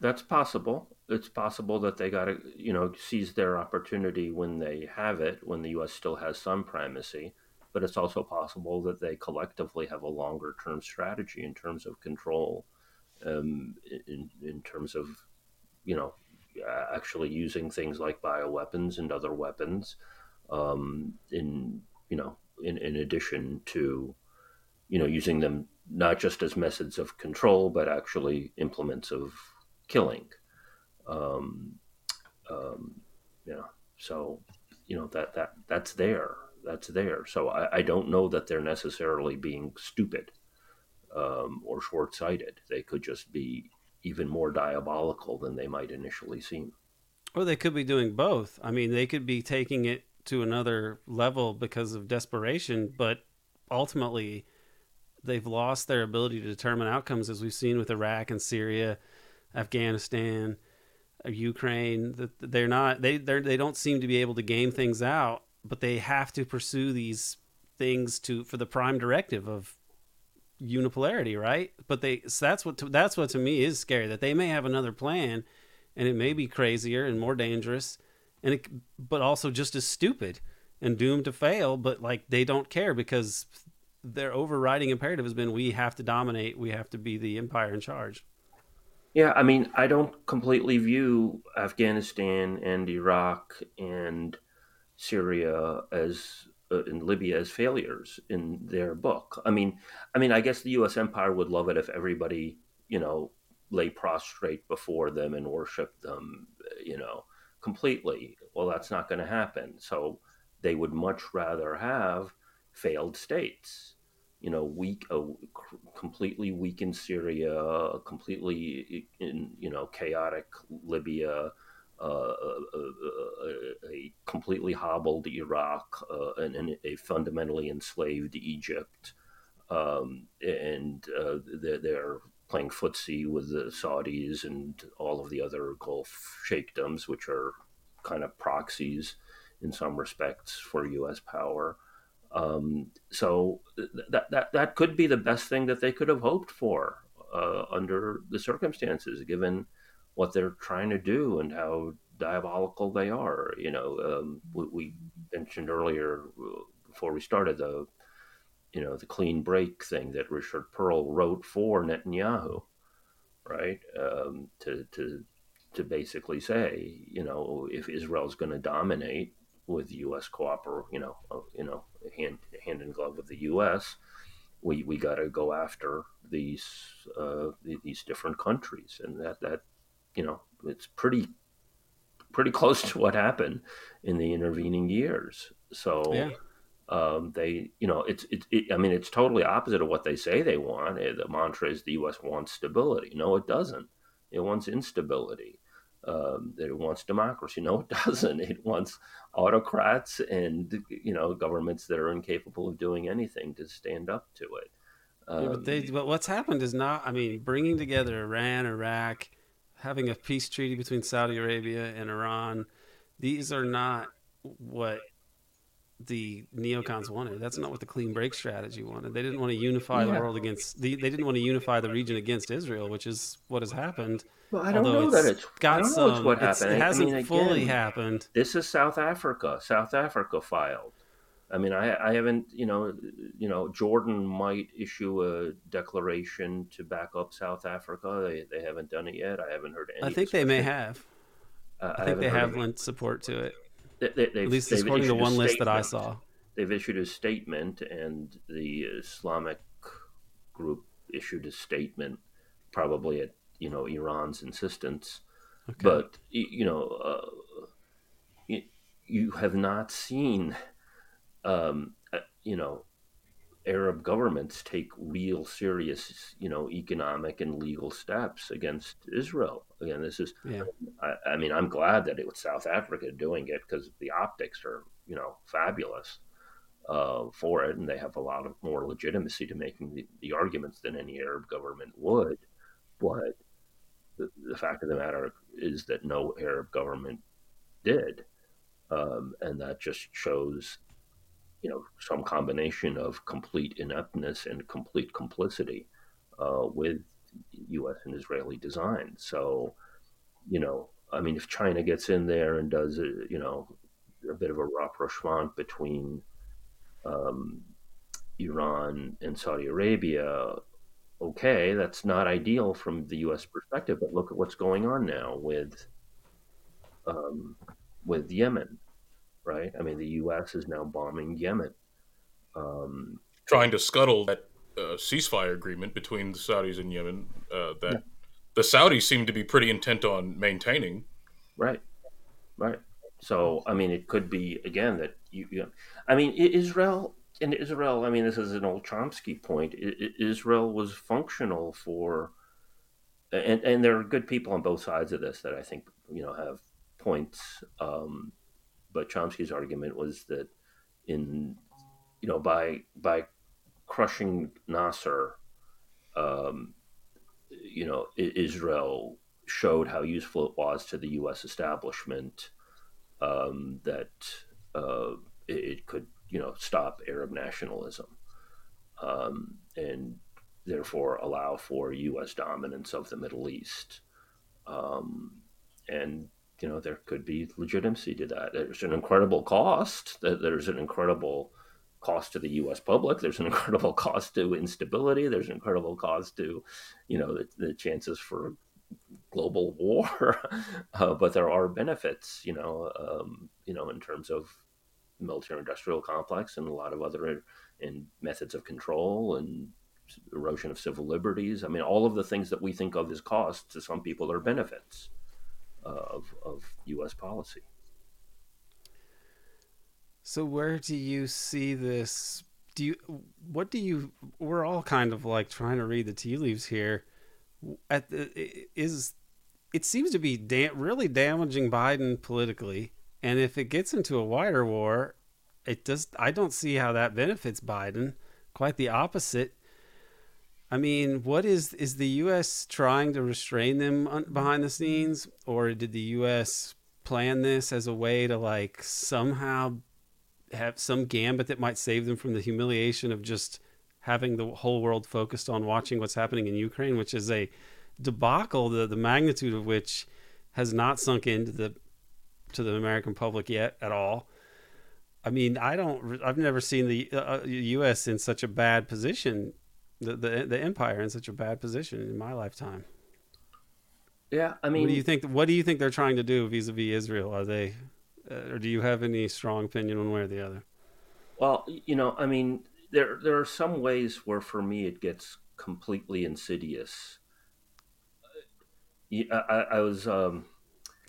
That's possible it's possible that they got to, you know, seize their opportunity when they have it, when the U.S. still has some primacy. But it's also possible that they collectively have a longer term strategy in terms of control, um, in, in terms of, you know, actually using things like bioweapons and other weapons, um, in, you know, in, in addition to, you know, using them not just as methods of control, but actually implements of killing. Um, um, yeah. So, you know that that that's there. That's there. So I, I don't know that they're necessarily being stupid um, or short-sighted. They could just be even more diabolical than they might initially seem. Or they could be doing both. I mean, they could be taking it to another level because of desperation, but ultimately they've lost their ability to determine outcomes, as we've seen with Iraq and Syria, Afghanistan, Ukraine. That they're not they they they don't seem to be able to game things out, but they have to pursue these things to for the prime directive of unipolarity, right? But they so that's what to, that's what to me is scary that they may have another plan, and it may be crazier and more dangerous, and it, but also just as stupid and doomed to fail. But like they don't care because their overriding imperative has been we have to dominate, we have to be the empire in charge. Yeah, I mean, I don't completely view Afghanistan and Iraq and Syria as uh, in Libya as failures in their book. I mean, I mean, I guess the U.S. empire would love it if everybody, you know, lay prostrate before them and worship them, you know, completely. Well, that's not going to happen. So they would much rather have failed states you know, weak, a completely weakened Syria, completely in you know chaotic Libya, uh, a, uh, uh, a, completely hobbled Iraq, uh, and, and, a fundamentally enslaved Egypt, um, and uh, they're, they're, playing footsie with the Saudis and all of the other Gulf sheikdoms, which are kind of proxies in some respects for U.S. power. Um, so that, that that could be the best thing that they could have hoped for uh, under the circumstances, given what they're trying to do and how diabolical they are. You know, um, we, we, mentioned earlier uh, before we started the you know the clean break thing that Richard Perle wrote for Netanyahu, right? Um, to to to basically say, you know, if Israel's going to dominate, with U.S. cooper, you know, uh, you know, hand hand in glove with the U.S. We we got to go after these uh, these different countries, and that that you know it's pretty pretty close to what happened in the intervening years. So. Yeah. Um, they, you know, it's, it's, it, I mean, it's totally opposite of what they say they want. Eh, the mantra is the U.S. wants stability. No, it doesn't. It wants instability um, that it wants democracy. No, it doesn't. It wants autocrats and you know governments that are incapable of doing anything to stand up to it. Um, yeah, but, they, but what's happened is not. I mean, bringing together Iran, Iraq, having a peace treaty between Saudi Arabia and Iran. These are not what the neocons wanted. That's not what the clean break strategy wanted. They didn't want to unify yeah. the world against. The, they didn't want to unify the region against Israel, which is what has happened. Well, I don't know that it's got some. It's what happened. It hasn't I mean, fully happened. This is South Africa. South Africa filed. I mean, I, I haven't. You know, you know, Jordan might issue a declaration to back up South Africa. They they haven't done it yet. I haven't heard any. I think discussion. they may have. Uh, I, I think they have lent support to it. They, they, At least according to one list that I saw. They've issued a statement, and the Islamic group issued a statement, probably at you know Iran's insistence. Okay. But you know, uh, you, you, have not seen, um, uh, you know, Arab governments take real serious, you know, economic and legal steps against Israel. Again, this is, yeah. I, I mean, I'm glad that it was South Africa doing it because the optics are, you know, fabulous uh, for it, and they have a lot of more legitimacy to making the, the arguments than any Arab government would. But the, the, fact of the matter is that no Arab government did, um, and that just shows you know some combination of complete ineptness and complete complicity uh, with U.S. and Israeli design. So, you know, I mean, if China gets in there and does a, you know a bit of a rapprochement between um, Iran and Saudi Arabia, okay, that's not ideal from the U.S. perspective. But look at what's going on now with um, with Yemen right? I mean, the U.S. is now bombing Yemen, um, trying to scuttle that uh, ceasefire agreement between the Saudis and Yemen. Uh, that yeah. the Saudis seem to be pretty intent on maintaining. Right, right. So, I mean, it could be again that you. you know, I mean, Israel and Israel. I mean, this is an old Chomsky point. Israel was functional for, and and there are good people on both sides of this that I think you know have points um, but Chomsky's argument was that in you know by by crushing Nasser, um, you know Israel showed how useful it was to the U.S. establishment um, that uh, it, could you know stop Arab nationalism um, and therefore allow for U.S. dominance of the Middle East. Um, and you know there could be legitimacy to that. There's an incredible cost. There's an incredible cost to the U.S. public. There's an incredible cost to instability. There's an incredible cost to, you know, the, the chances for global war. uh, but there are benefits, you know, um, you know, in terms of military-industrial complex and a lot of other in methods of control and erosion of civil liberties. I mean, all of the things that we think of as costs to some people are benefits of, of U.S. policy. So, where do you see this? Do you, what do you, we're all kind of like trying to read the tea leaves here. At the, is, it seems to be da- really damaging Biden politically. And if it gets into a wider war, it does, I don't see how that benefits Biden. Quite the opposite I mean, what is is the U.S. trying to restrain them behind the scenes, or did the U.S. plan this as a way to like somehow have some gambit that might save them from the humiliation of just having the whole world focused on watching what's happening in Ukraine, which is a debacle, the the magnitude of which has not sunk into the to the American public yet at all. I mean, I don't. I've never seen the uh, U.S. in such a bad position the, the the empire in such a bad position in my lifetime. Yeah, I mean, what do you think? What do you think they're trying to do vis-a-vis Israel? Are they, uh, or do you have any strong opinion one way or the other? Well, you know, I mean, there there are some ways where, for me, it gets completely insidious. I, I, I was. Um,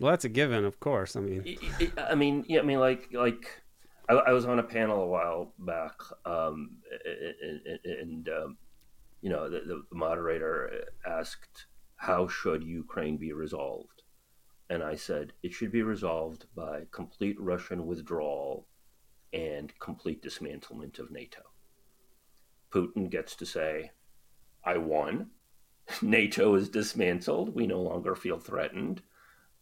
well, that's a given, of course. I mean, I mean, yeah, I mean, like, like, I, I was on a panel a while back, um, and, and um, you know, the, the moderator asked, How should Ukraine be resolved? And I said, It should be resolved by complete Russian withdrawal and complete dismantlement of NATO. Putin gets to say, I won. NATO is dismantled. We no longer feel threatened.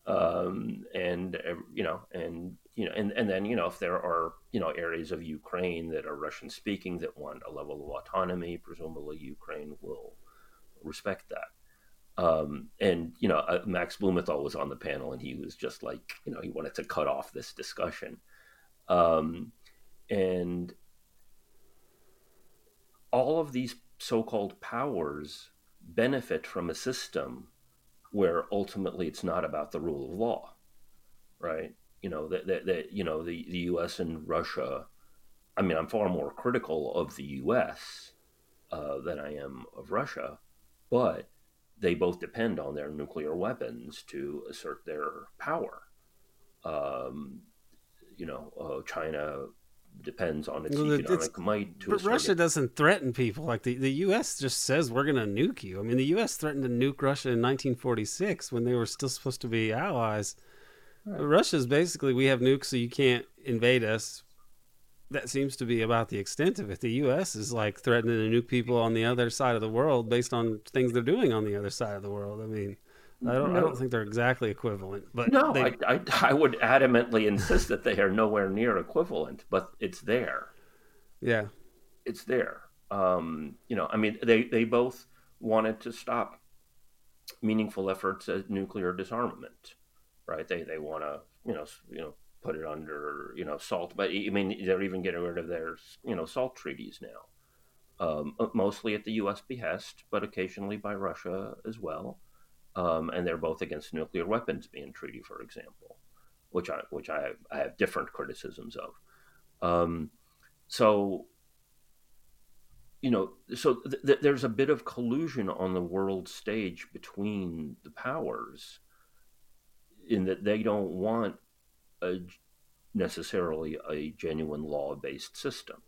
Um, and, you know, and you know, and, and then, you know, if there are, you know, areas of Ukraine that are Russian speaking that want a level of autonomy, presumably Ukraine will respect that. Um, and, you know, uh, Max Blumenthal was on the panel and he was just like, you know, he wanted to cut off this discussion. Um, and all of these so called powers benefit from a system where ultimately it's not about the rule of law, right? You know that that, that you know the, the U.S. and Russia. I mean, I'm far more critical of the U.S. Uh, than I am of Russia, but they both depend on their nuclear weapons to assert their power. Um, you know, uh, China depends on its well, economic it's, might. To but Russia doesn't threaten people like the the U.S. just says we're going to nuke you. I mean, the U.S. threatened to nuke Russia in 1946 when they were still supposed to be allies. Russia's basically we have nukes, so you can't invade us. That seems to be about the extent of it. The U.S. is like threatening to nuke people on the other side of the world based on things they're doing on the other side of the world. I mean, I don't, no. I don't think they're exactly equivalent. But no, they... I, I, I would adamantly insist that they are nowhere near equivalent. But it's there. Yeah, it's there. Um, you know, I mean, they they both wanted to stop meaningful efforts at nuclear disarmament right? They they want to you know you know put it under you know SALT, but I mean they're even getting rid of their you know SALT treaties now, um, uh, mostly at the U.S. behest, but occasionally by Russia as well. Um, and they're both against nuclear weapons ban treaty, for example, which I which I have, I have different criticisms of. Um, so you know, so th- th- there's a bit of collusion on the world stage between the powers in that they don't want a, necessarily a genuine law based system.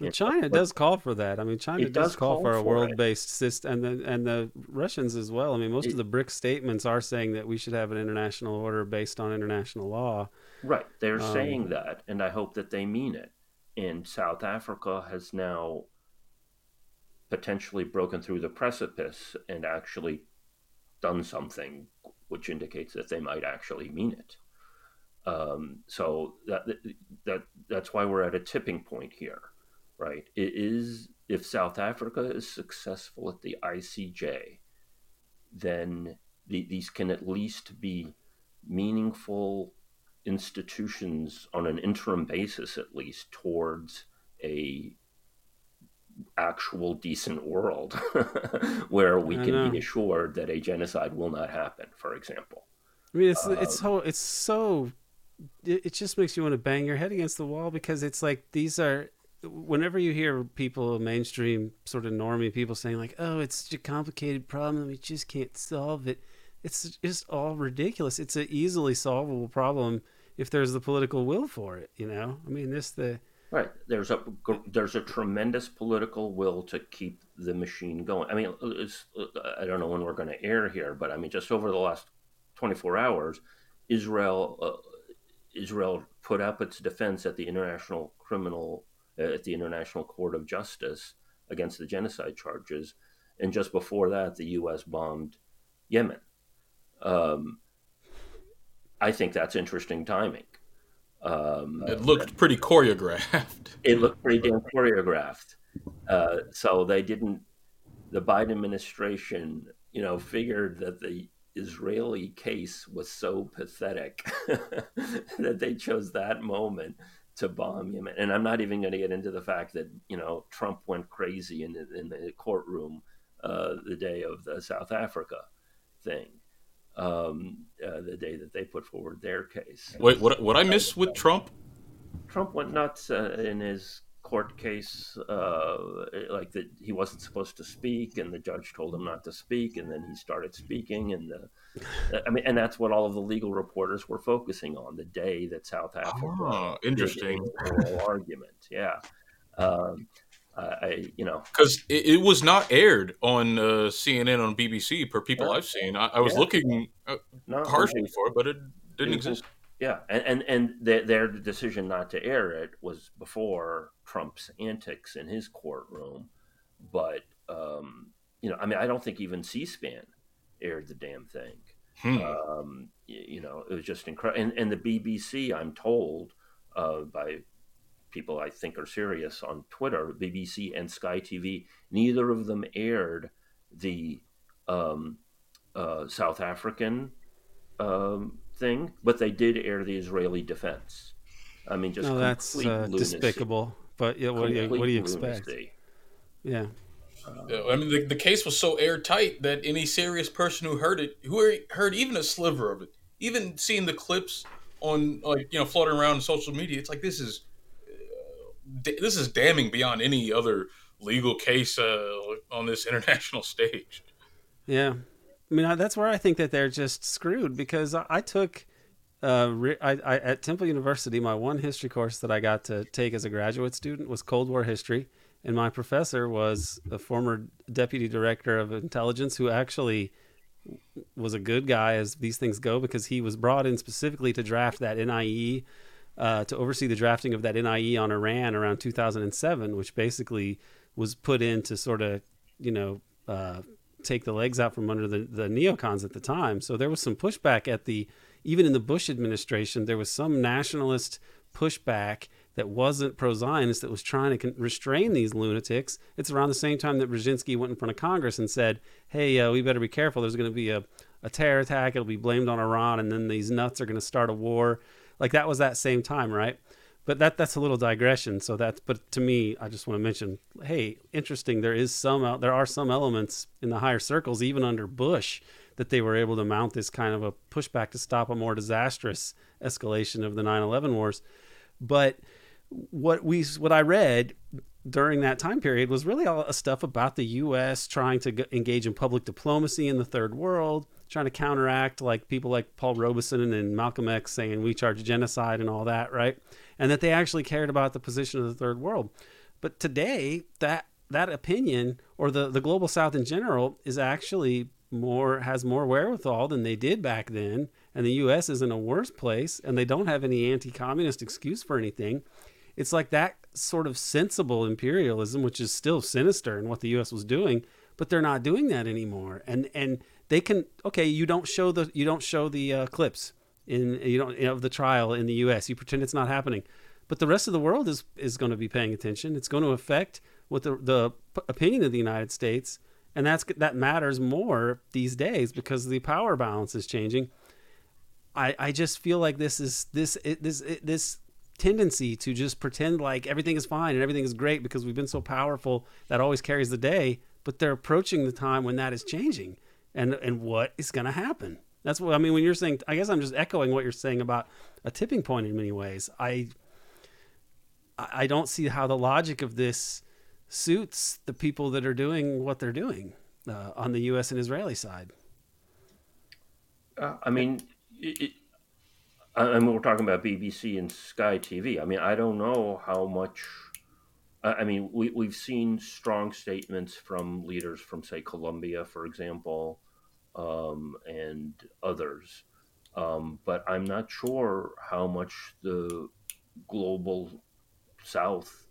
Well, China does call for that. I mean, China does, does, call, call for a world-based system, and the and the Russians as well. I mean, most it, of the BRIC statements are saying that we should have an international order based on international law. Right, they're um, saying that, and I hope that they mean it. And South Africa has now potentially broken through the precipice and actually done something which indicates that they might actually mean it. Um, so that that that's why we're at a tipping point here right? It is if South Africa is successful at the ICJ, then the, these can at least be meaningful institutions on an interim basis, at least towards a actual decent world where we can know. be assured that a genocide will not happen. For example, I mean, it's uh, it's so it's so it, it just makes you want to bang your head against the wall because it's like these are whenever you hear people, mainstream sort of normie people saying like, "Oh, it's such a complicated problem, we just can't solve it," it's just all ridiculous. It's an easily solvable problem if there's the political will for it. You know, I mean, this the right. There's a there's a tremendous political will to keep the machine going. I mean, I don't know when we're going to air here, but I mean, just over the last 24 hours, Israel. Uh, Israel put up its defense at the International Criminal at the International Court of Justice against the genocide charges. And just before that, the U.S. bombed Yemen. Um, I think that's interesting timing. Um, it looked pretty choreographed. It looked pretty damn choreographed. Uh, so they didn't. The Biden administration, you know, figured that the Israeli case was so pathetic that they chose that moment to bomb Yemen. And I'm not even going to get into the fact that you know Trump went crazy in the, in the courtroom uh, the day of the South Africa thing, um, uh, the day that they put forward their case. Wait, what? What I miss with Trump? Trump went nuts uh, in his court case, uh, like that he wasn't supposed to speak, and the judge told him not to speak, and then he started speaking, and the, I mean, and that's what all of the legal reporters were focusing on the day that South Africa oh, interesting argument, yeah. Um, I, you know, because it, it, was not aired on uh, CNN on BBC per people yeah. I've seen. I, I was yeah. looking uh, partially for it, but it didn't it exist. Yeah, and and, and their, their decision not to air it was before Trump's antics in his courtroom, but um, you know, I mean, I don't think even C-SPAN aired the damn thing. Hmm. Um, you, you, know, it was just incredible. And, and, the BBC, I'm told uh, by people I think are serious on Twitter, BBC and Sky TV, neither of them aired the um, uh, South African um, thing, but they did air the Israeli defense. I mean, just no, that's uh, despicable. But yeah, what do you what do you expect? Yeah. I mean, the, the case was so airtight that any serious person who heard it, who heard even a sliver of it, even seeing the clips on like you know floating around social media, it's like this is uh, this is damning beyond any other legal case uh, on this international stage. Yeah, I mean that's where I think that they're just screwed because I, took uh, I, I, at Temple University, my one history course that I got to take as a graduate student was Cold War history, and my professor was a former deputy director of intelligence who actually was a good guy as these things go because he was brought in specifically to draft that NIE, uh, to oversee the drafting of that NIE on Iran around 2007, which basically was put in to sort of, you know, uh, take the legs out from under the, the neocons at the time. So there was some pushback at the even in the Bush administration, there was some nationalist pushback that wasn't pro-Zionist that was trying to restrain these lunatics. It's around the same time that Brzezinski went in front of Congress and said, "Hey, uh, we better be careful. There's going to be a, a terror attack. It'll be blamed on Iran, and then these nuts are going to start a war." Like that was that same time, right? But that that's a little digression. So that's but to me, I just want to mention, hey, interesting. There is some there are some elements in the higher circles, even under Bush, that they were able to mount this kind of a pushback to stop a more disastrous escalation of the 9/11 wars. But what we what I read during that time period was really all stuff about the U.S. trying to engage in public diplomacy in the third world, trying to counteract like people like Paul Robeson and Malcolm X saying we charge genocide and all that, right? And that they actually cared about the position of the third world. But today, that that opinion or the the global South in general is actually more has more wherewithal than they did back then, and the U.S. is in a worse place, and they don't have any anti-communist excuse for anything. It's like that sort of sensible imperialism, which is still sinister in what the U.S. was doing, but they're not doing that anymore. And and they can okay, you don't show the you don't show the uh, clips in you don't of the trial in the U.S. You pretend it's not happening, but the rest of the world is is going to be paying attention. It's going to affect what the the opinion of the United States, and that's that matters more these days because the power balance is changing. I I just feel like this is this it, this it, this tendency to just pretend like everything is fine and everything is great because we've been so powerful that always carries the day but they're approaching the time when that is changing. And and what is going to happen? That's what i mean when you're saying i guess i'm just echoing what you're saying about a tipping point in many ways. I i don't see how the logic of this suits the people that are doing what they're doing uh, on the us and israeli side. Uh, i mean it, I mean, we're talking about BBC and Sky TV. I mean, I don't know how much. I mean, we, we've seen strong statements from leaders from, say, Colombia, for example, um, and others. Um, but I'm not sure how much the global South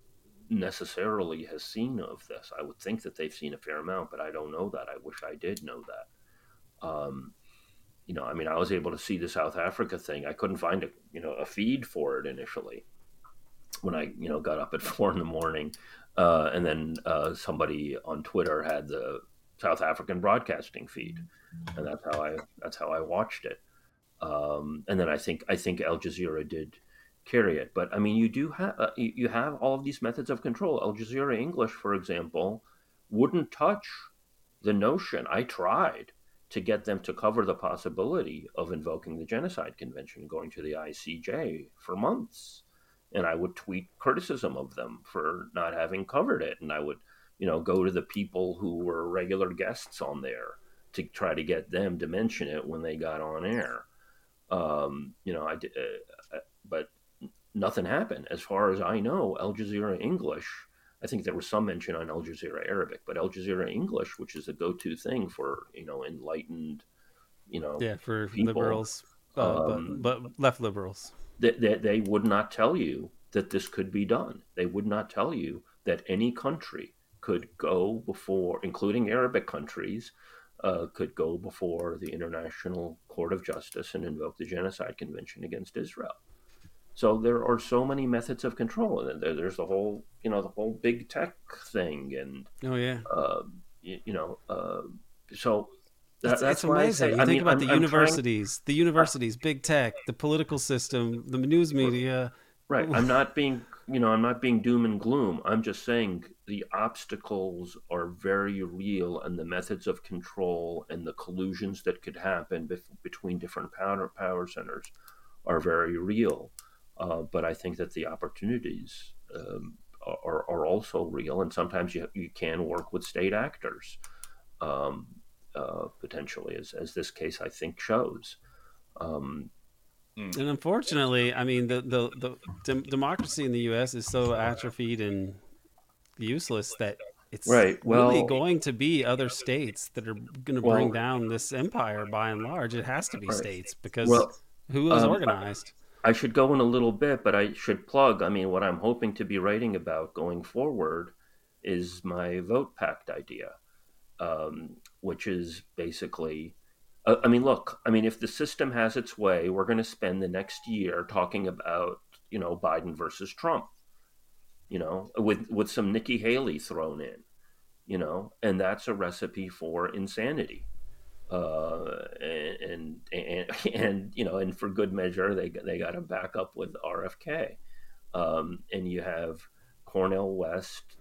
necessarily has seen of this. I would think that they've seen a fair amount, but I don't know that. I wish I did know that. Um, you know, I mean, I was able to see the South Africa thing. I couldn't find a you know a feed for it initially when I you know got up at four in the morning, uh, and then uh, somebody on Twitter had the South African broadcasting feed, and that's how I that's how I watched it. Um, and then I think I think Al Jazeera did carry it, but I mean, you do have uh, you, you have all of these methods of control. Al Jazeera English, for example, wouldn't touch the notion. I tried to get them to cover the possibility of invoking the Genocide Convention, going to the ICJ for months. And I would tweet criticism of them for not having covered it. And I would, you know, go to the people who were regular guests on there to try to get them to mention it when they got on air. Um, you know, I uh, uh but nothing happened. As far as I know, Al Jazeera English I think there was some mention on Al Jazeera Arabic, but Al Jazeera English, which is a go-to thing for you know enlightened, you know, yeah, for people, liberals, uh, um, but, but, left liberals, they, they, they would not tell you that this could be done. They would not tell you that any country could go before, including Arabic countries, uh, could go before the International Court of Justice and invoke the Genocide Convention against Israel. So there are so many methods of control, and there, there's the whole, you know, the whole big tech thing, and oh yeah, uh, you, you, know, uh, so that, it's, that's it's amazing. you I think mean, about I'm, the universities, trying, the universities, big tech, the political system, the news media. Right. I'm not being, you know, I'm not being doom and gloom. I'm just saying the obstacles are very real, and the methods of control and the collusions that could happen bef- between different power power centers are very real. Uh, but I think that the opportunities um, are, are also real, and sometimes you, you can work with state actors um, uh, potentially, as, as this case I think shows. Um, hmm. and unfortunately, I mean, the the, the de- democracy in the U.S. is so atrophied and useless that it's right. well, really going to be other states that are going to bring well, down this empire by and large. It has to be right. states because well, who is um, organized? I should go in a little bit, but I should plug. I mean, what I'm hoping to be writing about going forward is my vote pact idea, um, which is basically. Uh, I mean, look. I mean, if the system has its way, we're going to spend the next year talking about you know Biden versus Trump, you know, with with some Nikki Haley thrown in, you know, and that's a recipe for insanity uh, and, and and you know, and for good measure, they they got to back up with RFK, um, and you have Cornel West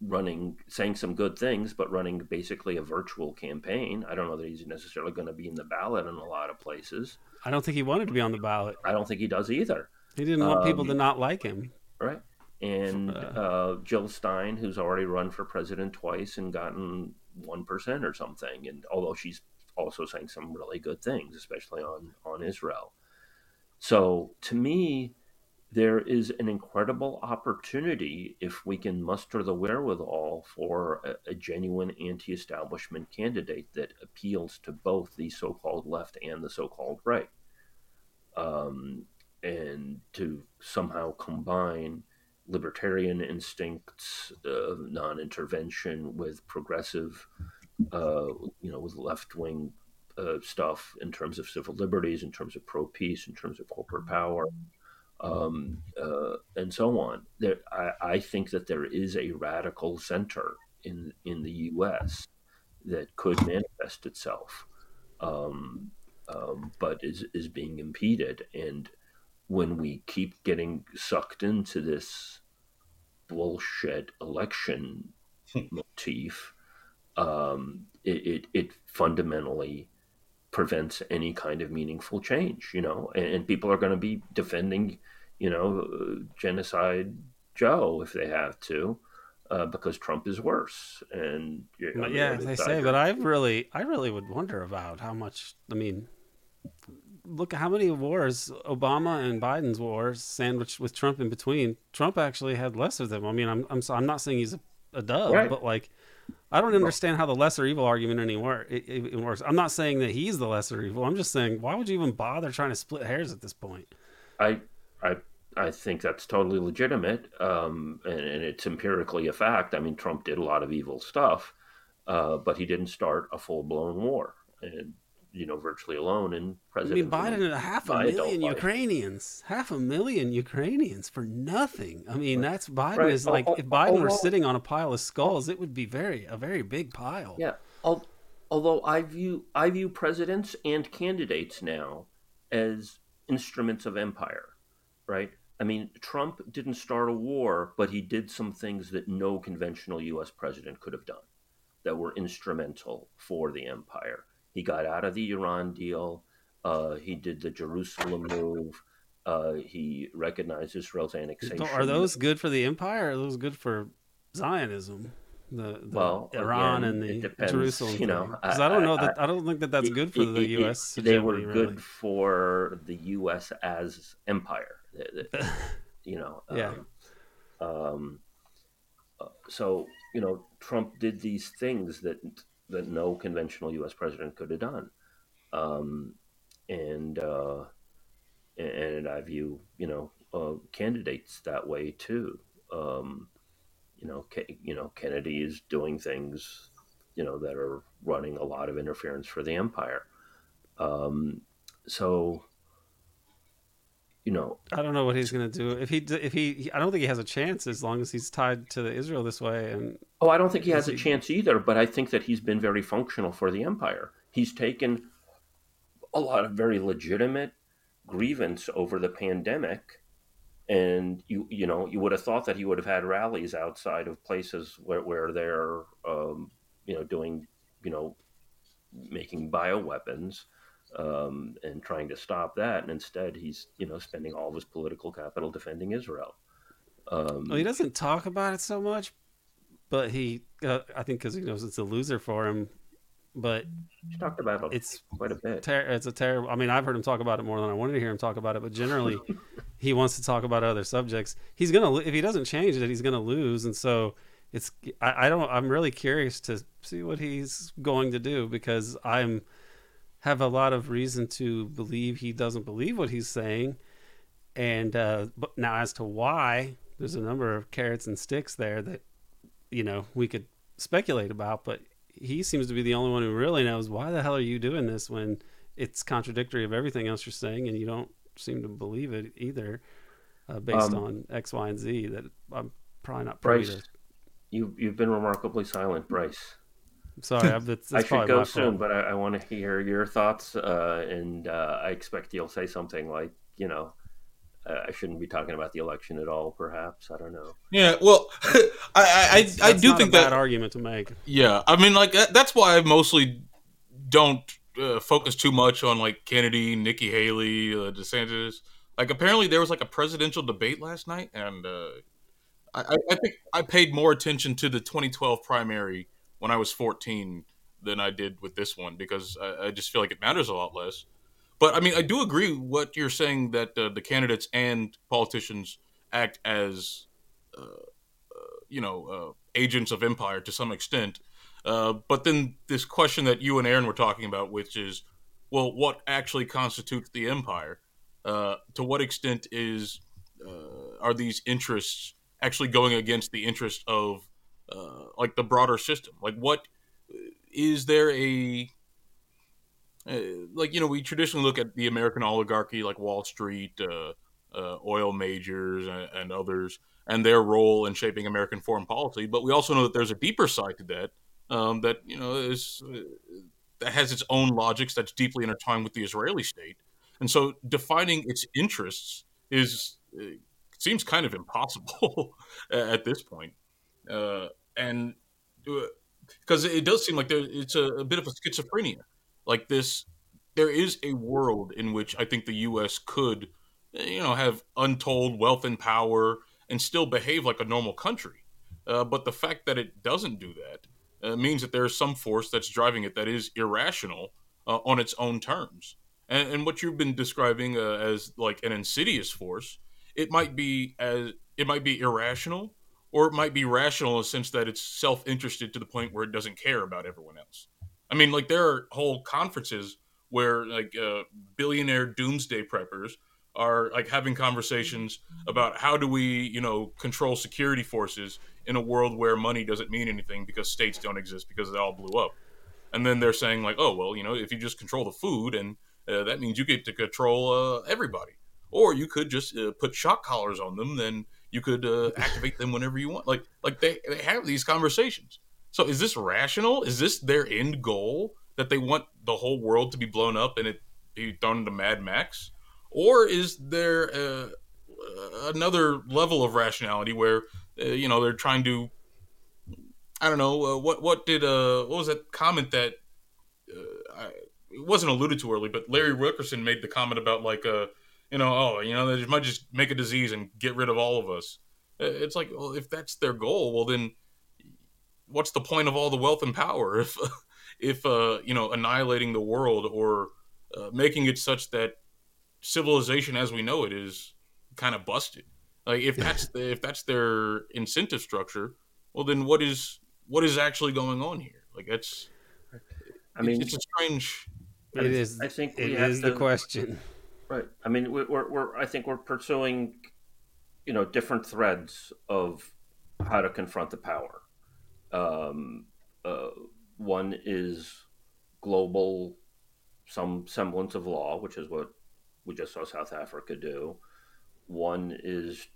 running, saying some good things, but running basically a virtual campaign. I don't know that he's necessarily going to be in the ballot in a lot of places. I don't think he wanted to be on the ballot. I don't think he does either. He didn't want um, people to not like him. Right. And uh, uh, Jill Stein, who's already run for president twice and gotten one percent or something. And although she's also saying some really good things, especially on on Israel. So to me, there is an incredible opportunity if we can muster the wherewithal for a, a genuine anti establishment candidate that appeals to both the so called left and the so called right. Um, and to somehow combine libertarian instincts of non intervention with progressive, uh, you know, with left wing uh, stuff in terms of civil liberties, in terms of pro peace, in terms of corporate power um, uh, and so on. There, I, I, think that there is a radical center in in the U.S. that could manifest itself, um, um, but is is being impeded. And when we keep getting sucked into this bullshit election motif, um, it, it, it fundamentally prevents any kind of meaningful change, you know, and, and people are going to be defending, you know, genocide Joe if they have to, uh, because Trump is worse. And you know, yeah, they say, but I really, I really would wonder about how much. I mean, look how many wars Obama and Biden's wars sandwiched with Trump in between. Trump actually had less of them. I mean, I'm, I'm, I'm not saying he's a, a dove, right. but like I don't understand how the lesser evil argument anymore it, it, works. I'm not saying that he's the lesser evil. I'm just saying why would you even bother trying to split hairs at this point? I I I think that's totally legitimate, um, and, and, it's empirically a fact. I mean, Trump did a lot of evil stuff, uh, but he didn't start a full blown war, and you know, virtually alone in president. I mean, Biden a half a million Ukrainians, half a million Ukrainians for nothing. I mean, right. that's Biden right. is like if Biden were sitting on a pile of skulls, it would be very a very big pile. Yeah. Although I view I view presidents and candidates now as instruments of empire, right? I mean, Trump didn't start a war, but he did some things that no conventional U.S. president could have done that were instrumental for the empire. He got out of the Iran deal. Uh, he did the Jerusalem move. Uh, he recognized Israel's annexation. Are those good for the empire? Or are those good for Zionism? The, the well, Iran again, and the Jerusalem. You know, because I, I, don't know that I, I, don't think that that's good for it, the it, U.S. they were really. good for the U.S. as empire. you know. yeah. Um, um, uh, so you know, Trump did these things that that no conventional U.S. president could have done, um, and uh, and I view you know uh, candidates that way too. Um, you know, Ke- you know Kennedy is doing things you know that are running a lot of interference for the empire. Um, so you know, I don't know what he's going to do if he if he. I don't think he has a chance as long as he's tied to Israel this way. And oh, I don't think he has a chance either. But I think that he's been very functional for the empire. He's taken a lot of very legitimate grievance over the pandemic, and you you know you would have thought that he would have had rallies outside of places where where they're um, you know doing you know making bioweapons um, and trying to stop that. And instead, he's you know spending all of his political capital defending Israel. Um, well, he doesn't talk about it so much, but he uh, I think because he knows it's a loser for him. But he talked about it it's quite a bit. Ter- it's a terrible. I mean, I've heard him talk about it more than I wanted to hear him talk about it. But generally, he wants to talk about other subjects. He's gonna if he doesn't change it, he's gonna lose. And so it's I, I don't. I'm really curious to see what he's going to do because I'm have a lot of reason to believe he doesn't believe what he's saying. And uh, but now, as to why, there's a number of carrots and sticks there that you know we could speculate about. But he seems to be the only one who really knows why the hell are you doing this when it's contradictory of everything else you're saying, and you don't seem to believe it either, uh, based um, on X, Y, and Z. That I'm probably not. Bryce, to... you you've been remarkably silent, Bryce. Sorry, I'm, it's, it's I should go soon, fault. but I, I, want to hear your thoughts, uh, and uh, I expect you'll say something like, you know, I shouldn't be talking about the election at all. Perhaps I don't know. Yeah, well, I I, I, I do think that argument to make. Yeah, I mean, like that's why I mostly don't uh, focus too much on like Kennedy, Nikki Haley, uh, DeSantis. Like apparently there was like a presidential debate last night, and uh, I, I think I paid more attention to the 2012 primary when I was 14 than I did with this one because I, I, just feel like it matters a lot less. but I mean, I do agree what you're saying that uh, the candidates and politicians act as, uh, uh you know, uh, agents of empire to some extent. Uh, but then this question that you and Aaron were talking about, which is, well, what actually constitutes the empire? to what extent is are these interests actually going against the interest of like the broader system? Like, what is there a uh, like you know we traditionally look at the American oligarchy like Wall Street, uh, uh, oil majors, and, and, others, and their role in shaping American foreign policy. But we also know that there's a deeper side to that um, that you know is uh, that has its own logics that's deeply intertwined with the Israeli state, and so defining its interests is uh, seems kind of impossible at this point. And because it does seem like there, it's a, a bit of a schizophrenia like this there is a world in which I think the U.S. could, you know, have untold wealth and power and still behave like a normal country. Uh, but the fact that it doesn't do that uh, means that there is some force that's driving it that is irrational uh, on its own terms. And, and what you've been describing uh, as like an insidious force, it might be as it might be irrational, or it might be rational in the sense that it's self-interested to the point where it doesn't care about everyone else. I mean, like there are whole conferences where like uh, billionaire doomsday preppers are like having conversations about how do we, you know, control security forces in a world where money doesn't mean anything because states don't exist because they all blew up. And then they're saying like, oh well, you know, if you just control the food, and uh, that means you get to control uh, everybody. Or you could just uh, put shock collars on them, then you could uh, activate them whenever you want. Like, like they, they have these conversations so is this rational? Is this their end goal that they want the whole world to be blown up and it be thrown into Mad Max? Or is there uh, another level of rationality where uh, you know they're trying to I don't know uh, what what did uh what was that comment that uh, I, it wasn't alluded to early, but Larry Wilkerson made the comment about like uh you know oh you know they might just make a disease and get rid of all of us. It's like well if that's their goal, well then what's the point of all the wealth and power if if uh, you know annihilating the world or uh, making it such that civilization as we know it is kind of busted? Like if that's the, if that's their incentive structure well then what is what is actually going on here? Like that's i mean it's, it's a strange it is i think it is to, the question right i mean we're, we're i think we're pursuing you know different threads of how to confront the power um, uh, one is global, some semblance of law, which is what we just saw South Africa do. One is,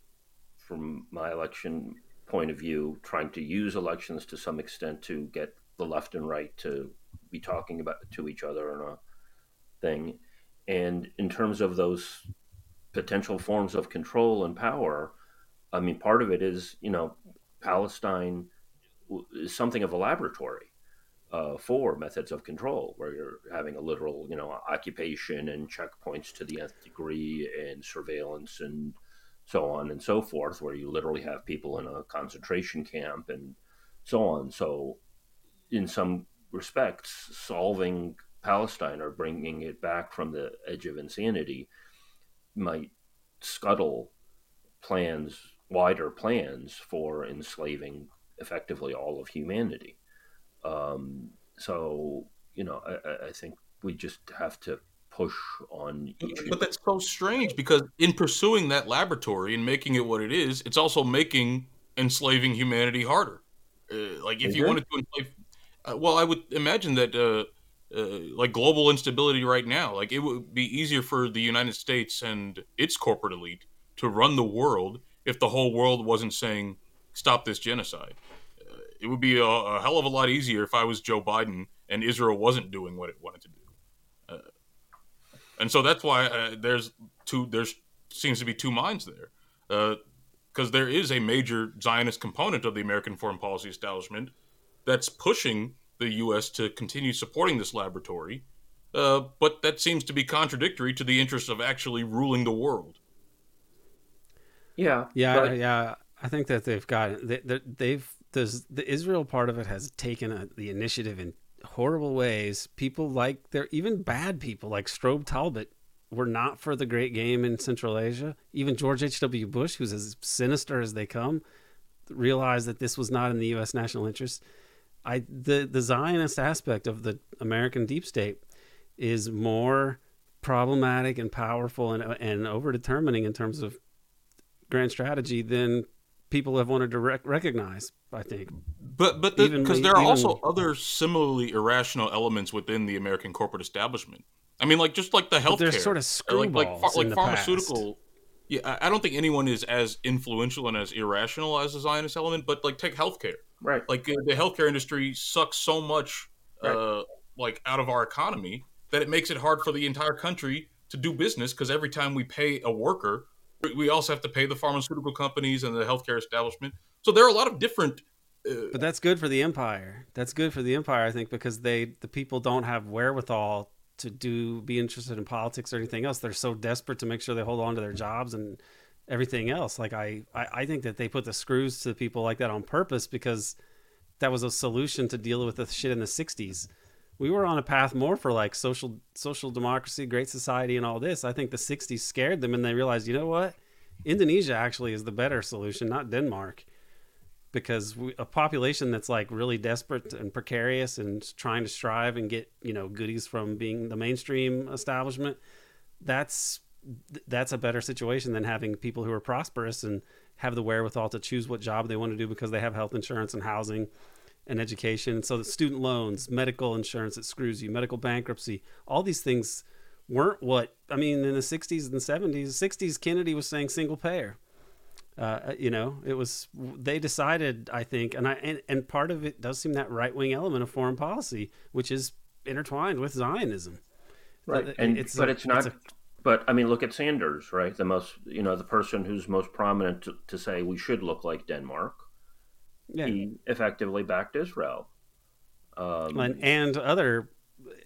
from my election point of view, trying to use elections to some extent to get the left and right to be talking about to each other on a thing. And in terms of those potential forms of control and power, I mean, part of it is, you know, Palestine is something of a laboratory uh, for methods of control, where you're having a literal, you know, occupation and checkpoints to the nth degree and surveillance and so on and so forth, where you literally have people in a concentration camp and so on. So, in some respects, solving Palestine or bringing it back from the edge of insanity might scuttle plans, wider plans for enslaving effectively all of humanity. Um, so, you know, I, I, think we just have to push on. But that's so strange because in pursuing that laboratory and making it what it is, it's also making enslaving humanity harder. Uh, like if you wanted to enslave, uh, well, I would imagine that. Uh, uh, like global instability right now, like it would be easier for the United States and its corporate elite to run the world if the whole world wasn't saying stop this genocide it would be a, a, hell of a lot easier if I was Joe Biden and Israel wasn't doing what it wanted to do. Uh, and so that's why uh, there's two. There's seems to be two minds there, because uh, there is a major Zionist component of the American foreign policy establishment that's pushing the U.S. to continue supporting this laboratory, uh, but that seems to be contradictory to the interests of actually ruling the world. Yeah, yeah, but... yeah. I think that they've got they, they've does the Israel part of it has taken a, the initiative in horrible ways. People like they're even bad people like Strobe Talbott were not for the great game in Central Asia. Even George H.W. Bush, who's as sinister as they come, realized that this was not in the U.S. national interest. I the the Zionist aspect of the American deep state is more problematic and powerful and and overdetermining in terms of grand strategy than people have wanted to rec- recognize. I think, but but because the, there are even, also other similarly irrational elements within the American corporate establishment. I mean, like just like the healthcare, there's sort of like like, like pharmaceutical. Past. Yeah, I don't think anyone is as influential and as irrational as the Zionist element, but like take healthcare. Right. Like uh, the healthcare industry sucks so much, right. uh, like out of our economy that it makes it hard for the entire country to do business because every time we pay a worker, we also have to pay the pharmaceutical companies and the healthcare establishment. So there are a lot of different. Uh, but that's good for the empire. That's good for the empire, I think, because they the people don't have wherewithal to do be interested in politics or anything else. They're so desperate to make sure they hold on to their jobs and everything else. Like I, I, I think that they put the screws to people like that on purpose because that was a solution to deal with the shit in the '60s. We were on a path more for like social social democracy, great society, and all this. I think the '60s scared them, and they realized, you know what, Indonesia actually is the better solution, not Denmark because we, a population that's like really desperate and precarious and trying to strive and get you know goodies from being the mainstream establishment that's that's a better situation than having people who are prosperous and have the wherewithal to choose what job they want to do because they have health insurance and housing and education. So the student loans medical insurance that screws you medical bankruptcy all these things weren't what i mean in the 60s and 70s 60s kennedy was saying single payer uh, you know, it was they decided, I think, and I and, and part of it does seem that right wing element of foreign policy, which is intertwined with Zionism. Right, but, and it's but a, it's not. It's a, but I mean, look at Sanders, right? The most, you know, the person who's most prominent to, to say we should look like Denmark. Yeah. He effectively backed Israel. Um, and, and other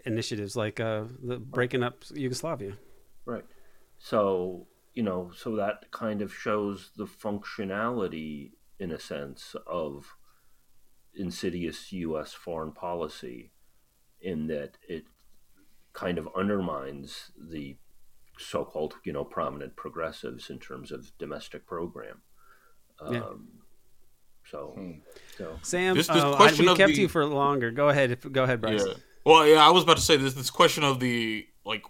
initiatives like uh, the breaking up Yugoslavia. Right. So you know, so that kind of shows the functionality, in a sense, of insidious U.S. foreign policy, in that it kind of undermines the so-called, you know, prominent progressives in terms of domestic program. Yeah. Um, so, hmm. so, Sam, this, this uh, I, we kept the... you for longer. Go ahead. Go ahead, Bryce. Yeah. Well, yeah, I was about to say this. This question of the like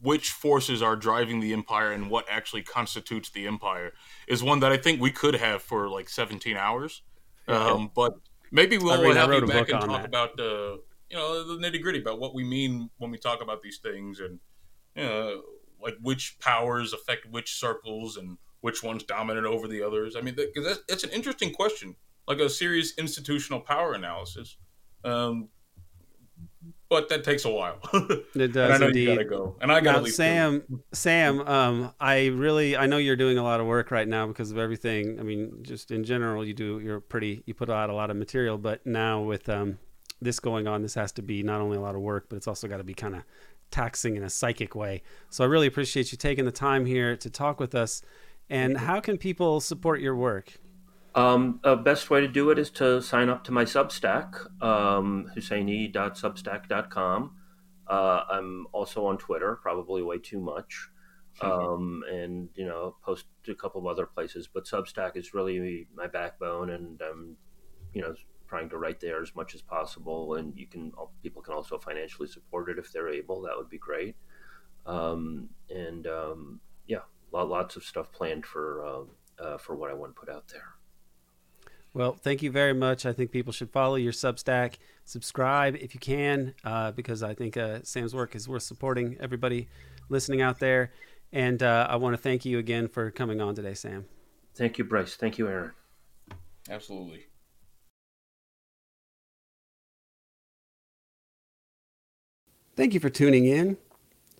which forces are driving the empire and what actually constitutes the empire is one that I think we could have for like 17 hours. Um, but maybe we'll I have you back and talk that. about the you know the nitty gritty about what we mean when we talk about these things and you know, like which powers affect which circles and which ones dominant over the others. I mean, because that's, that's an interesting question, like a serious institutional power analysis. Um, but that takes a while. it does. I know indeed. you gotta go, and I gotta now, leave. Sam, too. Sam, um, I really, I know you're doing a lot of work right now because of everything. I mean, just in general, you do. You're pretty. You put out a lot of material, but now with um, this going on, this has to be not only a lot of work, but it's also got to be kind of taxing in a psychic way. So I really appreciate you taking the time here to talk with us. And how can people support your work? Um, uh, best way to do it is to sign up to my Substack, um, Husseini.substack.com. Uh, I'm also on Twitter, probably way too much, um, and you know, post a couple of other places. But Substack is really my backbone, and I'm, you know, trying to write there as much as possible. And you can people can also financially support it if they're able. That would be great. Um, and um, yeah, lots of stuff planned for uh, uh, for what I want to put out there. Well, thank you very much. I think people should follow your Substack, subscribe if you can, uh, because I think uh, Sam's work is worth supporting. Everybody listening out there, and uh, I want to thank you again for coming on today, Sam. Thank you, Bryce. Thank you, Aaron. Absolutely. Thank you for tuning in.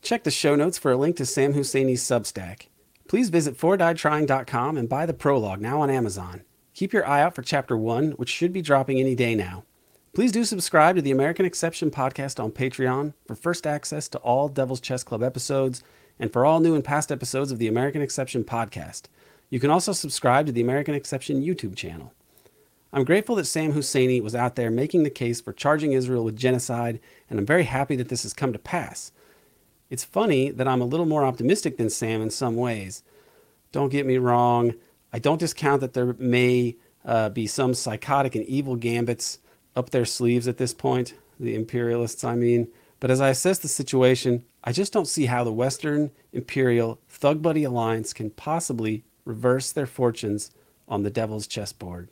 Check the show notes for a link to Sam Husseini's Substack. Please visit 4diedtrying.com and buy the prologue now on Amazon. Keep your eye out for Chapter 1, which should be dropping any day now. Please do subscribe to the American Exception podcast on Patreon for first access to all Devil's Chess Club episodes and for all new and past episodes of the American Exception podcast. You can also subscribe to the American Exception YouTube channel. I'm grateful that Sam Husseini was out there making the case for charging Israel with genocide, and I'm very happy that this has come to pass. It's funny that I'm a little more optimistic than Sam in some ways. Don't get me wrong, I don't discount that there may uh, be some psychotic and evil gambits up their sleeves at this point, the imperialists, I mean. But as I assess the situation, I just don't see how the Western Imperial Thug Buddy Alliance can possibly reverse their fortunes on the devil's chessboard.